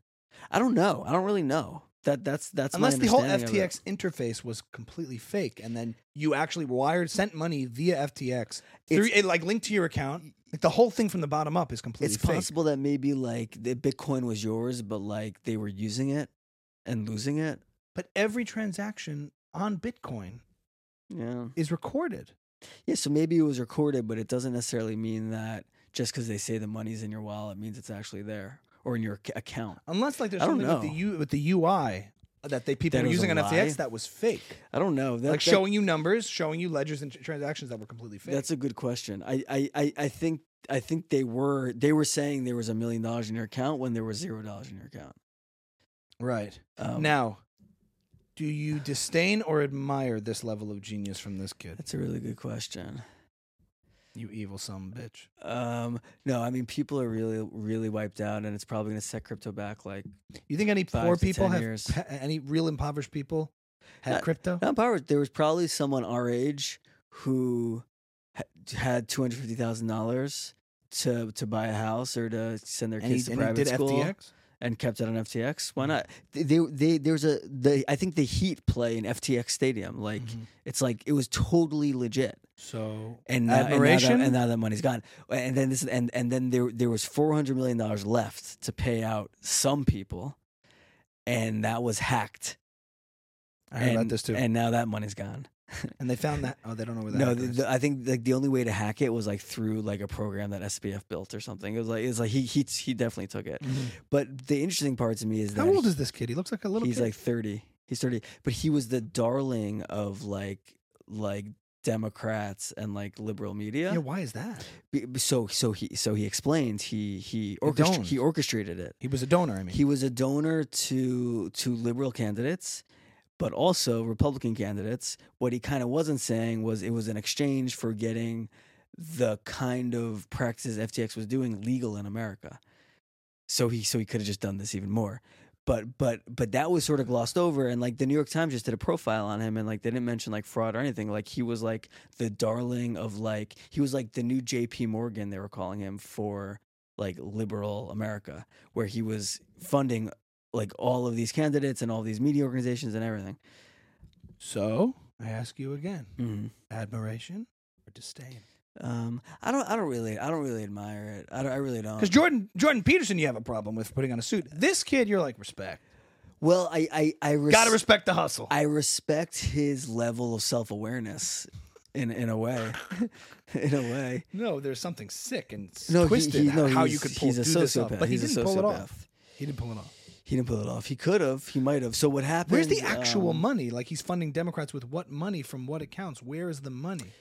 I don't know. I don't really know. That that's that's my Unless the whole understanding of it. FTX interface was completely fake, and then you actually wired, sent money via FTX through, it, like linked to your account. Like the whole thing from the bottom up is completely It's fake. possible that maybe like the Bitcoin was yours, but like they were using it and losing it. But every transaction on Bitcoin Yeah. is recorded. Yeah. So maybe it was recorded, but it doesn't necessarily mean that just because they say the money's in your wallet means it's actually there or in your account. Unless like there's I don't something with the. U, with the UI that they people That were was using a on FTX that was fake. I don't know. That, like that- showing you numbers, showing you ledgers and tr- transactions that were completely fake. That's a good question. I, I, I, I think I think they were they were saying there was a million dollars in your account when there was zero dollars in your account. right. Um, now, do you disdain or admire this level of genius from this kid? that's a really good question. You evil some bitch. Um, no, I mean people are really really wiped out, and it's probably going to set crypto back like You think any poor people 10 have years. any real impoverished people had Not- crypto? not power. There was probably someone our age who had two hundred fifty thousand dollars to to buy a house or to send their and he, kids to and he private did school. FTX. And kept it on FTX. Why not? They, they, they there's a they I think the Heat play in FTX Stadium. Like Mhm. it's like it was totally legit. So And now, and now that- admiration. and now that money's gone. And then this and and then there there was four hundred million dollars left to pay out some people, and that was hacked. I heard and, about this too. And now that money's gone. they found that. Oh, they don't know where that. No, the, the, I think like the only way to hack it was like through like a program that SBF built or something. It was like it's like he he he definitely took it. Mhm. But the interesting part to me is that How old he- is this kid? He looks like a little. he's kid. like 30 he's 30 but he was the darling of like like democrats and like liberal media yeah. Why is that? So so he so he explained he he orchestra- he orchestrated it He was a donor. I mean, he was a donor to to liberal candidates but also republican candidates what he kind of wasn't saying was it was an exchange for getting the kind of practices ftx was doing legal in america. So he so he could have just done this even more. But but but that was sort of glossed over and like the new york times just did a profile on him and like they didn't mention like fraud or anything. Like he was like the darling of like he was like the new jp morgan they were calling him for like liberal america where he was funding like all of these candidates and all these media organizations and everything so I ask you again: mm-hmm. admiration or disdain? um i don't i don't really i don't really admire it i, don't, I really don't Because Jordan Jordan Peterson, you have a problem with putting on a suit. This kid, you're like respect. well i i i res- Got to respect the hustle. I respect his level of self awareness in in a way. in a way. no, there's something sick and No, twisted he, no, how you could pull he's a do this off, but he didn't a pull it off. He didn't pull it off. He didn't pull it off. He could have. He might have. So what happened? Where's the actual um, money? Like he's funding Democrats with what money from what accounts? Where is the money?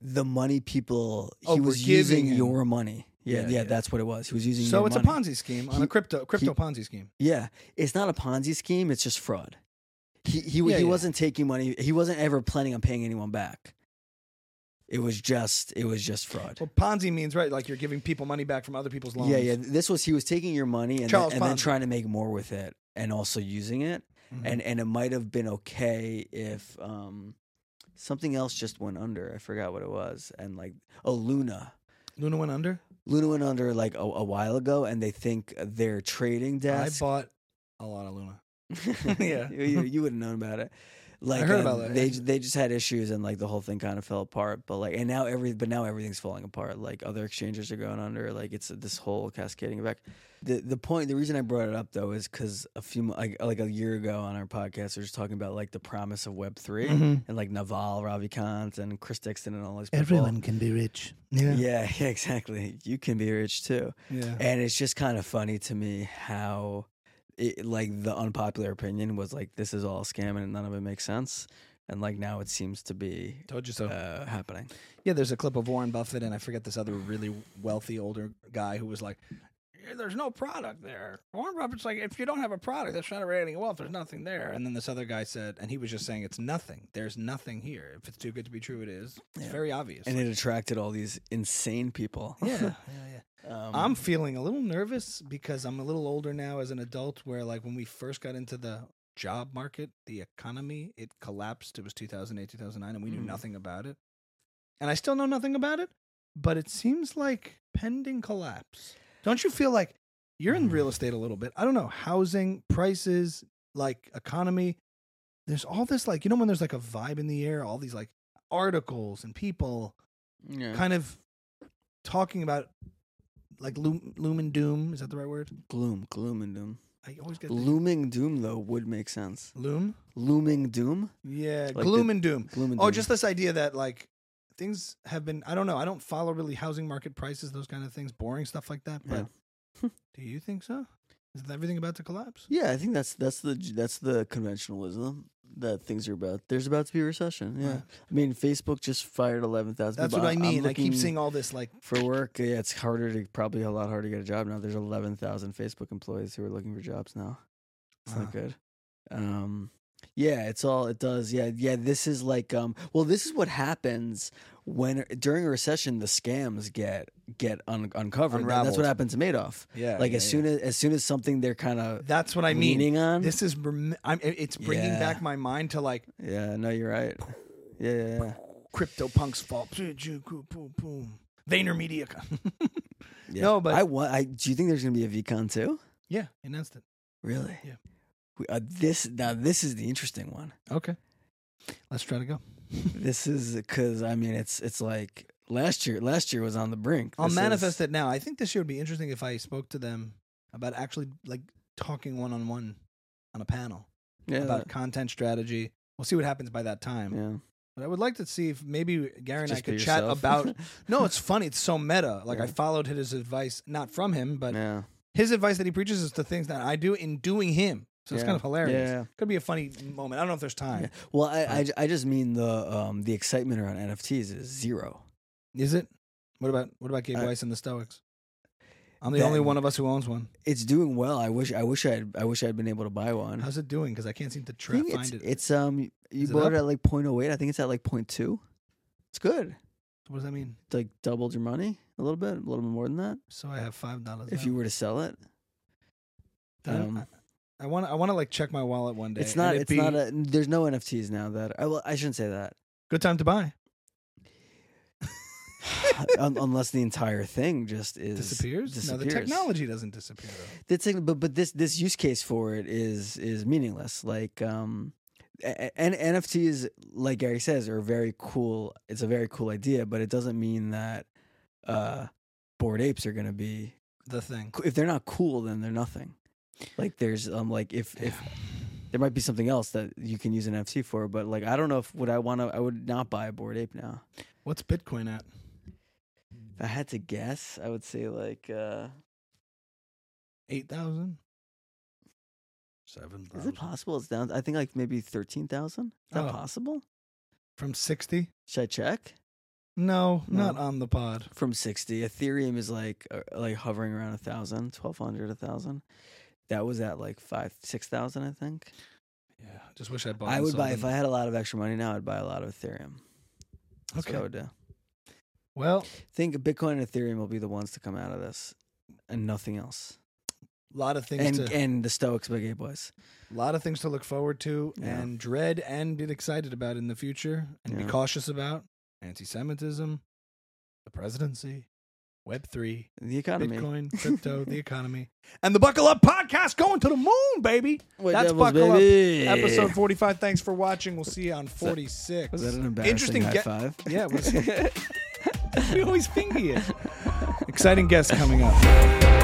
the money people he Oh, we're was using him. your money. Yeah, Yeah, yeah, yeah. that's what it was. He was using your money. So it's money. a Ponzi scheme on He- a crypto crypto he- Ponzi scheme. Yeah, it's not a Ponzi scheme. It's just fraud. He he Yeah, he wasn't taking money. He wasn't ever planning on paying anyone back. It was just it was just fraud. Well, Ponzi means right, like you're giving people money back from other people's loans. Yeah, yeah. This was he was taking your money and, then, and then trying to make more with it and also using it. Mhm. And and it might have been okay if um something else just went under. I forgot what it was. And like oh Luna. Luna went under. Luna went under like a, a while ago and they think their trading desk I bought a lot of Luna. Yeah. you, you, you would have known about it. Like that, They yeah. they just had issues and like the whole thing kind of fell apart. But like and now every but now everything's falling apart. Like other exchanges are going under. Like it's this whole cascading effect. The the point the reason I brought it up though is because a few like like a year ago on our podcast we were just talking about like the promise of Web 3 Mhm. and like Naval, Ravikant, and Chris Dixon and all these people. Everyone can be rich. Yeah, yeah, exactly. You can be rich too. Yeah. And it's just kind of funny to me how, it, like, the unpopular opinion was like, this is all a scam and none of it makes sense. And like now it seems to be Told you so. uh, happening. yeah, there's a clip of Warren Buffett and I forget this other really wealthy older guy who was like, "Yeah, "There's no product there." Warren Buffett's like, "If you don't have a product that's generating wealth, there's nothing there." And then this other guy said, and he was just saying, "It's nothing. There's nothing here. If it's too good to be true, it is. It's Yeah. very obvious." And it attracted all these insane people. yeah, yeah, yeah. um, I'm feeling a little nervous because I'm a little older now as an adult. Where like when we first got into the job market, the economy it collapsed. It was 2008, 2009, and we knew Mm. nothing about it. And I still know nothing about it, but it seems like pending collapse. Don't you feel like you're in Mm. real estate a little bit? I don't know, housing prices, like economy. There's all this like you know when there's like a vibe in the air, all these like articles and people yeah. kind of talking about like loom, loom and doom. Is that the right word? gloom, gloom and doom. I always get Looming doom though would make sense. loom. Looming doom, Yeah, Like gloom the- and doom. gloom and doom. Oh, just this idea that like things have been. I don't know. I don't follow really housing market prices, those kind of things, boring stuff like that. But do you think so? Is everything about to collapse? Yeah, I think that's that's the that's the conventionalism that things are about. There's about to be a recession. Yeah, Right. I mean, Facebook just fired eleven thousand. That's what I mean. I keep seeing all this like for work. Yeah, it's harder to probably a lot harder to get a job now. There's eleven thousand Facebook employees who are looking for jobs now. It's Wow. not good. Um, yeah, it's all it does. Yeah, yeah. This is like um. Well, this is what happens when during a recession the scams get get un- uncovered. That- That's what happened to Madoff. yeah. Like yeah, as yeah. soon as as soon as something they're kind of that's what I mean. on. This is rem- I'm, it's bringing Yeah. back my mind to like Yeah, no, you're right. Yeah, yeah, yeah. crypto punks fall. Boom, boom. Yeah. No, but- I want. I do you think there's gonna be a VeeCon too? yeah, announced it. Really? Yeah. Uh, this now this is the interesting one. Okay, let's try to go. this is because I mean it's it's like last year. Last year was on the brink. I'll This manifest is- it now. I think this year would be interesting if I spoke to them about actually like talking one on one on a panel Yeah, about content strategy. We'll see what happens by that time. yeah. But I would like to see if maybe Gary and I Just be could chat about. No, it's funny. It's so meta. Like I followed his advice, not from him, but yeah. his advice that he preaches is the things that I do in doing him. So it's kind of hilarious. Yeah. Could be a funny moment. I don't know if there's time. Well, I, I I just mean the um the excitement around NFTs is zero. Is it? What about what about Gabe I- Weiss and the Stoics? I'm the That- only one of us who owns one. It's doing well. I wish I wish I had I wish I had been able to buy one. How's it doing? Because I can't seem to I tra- think find it's, it. it's um you Is it bought up? it at like 0.08. I think it's at like 0.2. It's good. What does that mean? It's like doubled your money a little bit, a little bit more than that. So I have five dollars. If you were to sell it, um, I want I want to like check my wallet one day. it's not. it It's be not a. There's no NFTs now that. I well, I shouldn't say that. good time to buy. Unless the entire thing just is Disappears? No, the technology doesn't disappear though. That's but but this this use case for it is is meaningless. Like um, and NFTs, like Gary says, are very cool. It's a very cool idea, but it doesn't mean that uh, Bored Apes are going to be. The thing. If they're not cool, then they're nothing. Like there's um like if if there might be something else that you can use an NFT for, but like I don't know if would I want to. I would not buy a Bored Ape now. What's Bitcoin at? If I had to guess, I would say like. uh Eight thousand. Seven Is it possible it's down? I think like maybe thirteen thousand. Is that Oh. possible? From sixty? Should I check? No, not on the pod. from 60. Ethereum is like uh, like hovering around a thousand, 1200, a thousand. That was at like five, six thousand, I think. Yeah, just wish I bought. I would buy if. I had a lot of extra money now. I'd buy a lot of Ethereum. That's Okay. what I would do. Well, I think Bitcoin and Ethereum will be the ones to come out of this, and nothing else. a lot of things And to and the Stoics by Gabe Weiss. a lot of things to look forward to Yeah. and dread and get excited about in the future and be cautious about anti-Semitism, the presidency, Web three, The economy. Bitcoin, crypto, the economy, and the Buckle Up podcast going to the moon, baby. White That's Devils, Buckle Up. Episode forty-five. Thanks for watching. We'll see you on forty-six. Was that an embarrassing Interesting high get- five? Yeah, it was. we always finger you. Exciting guests coming up.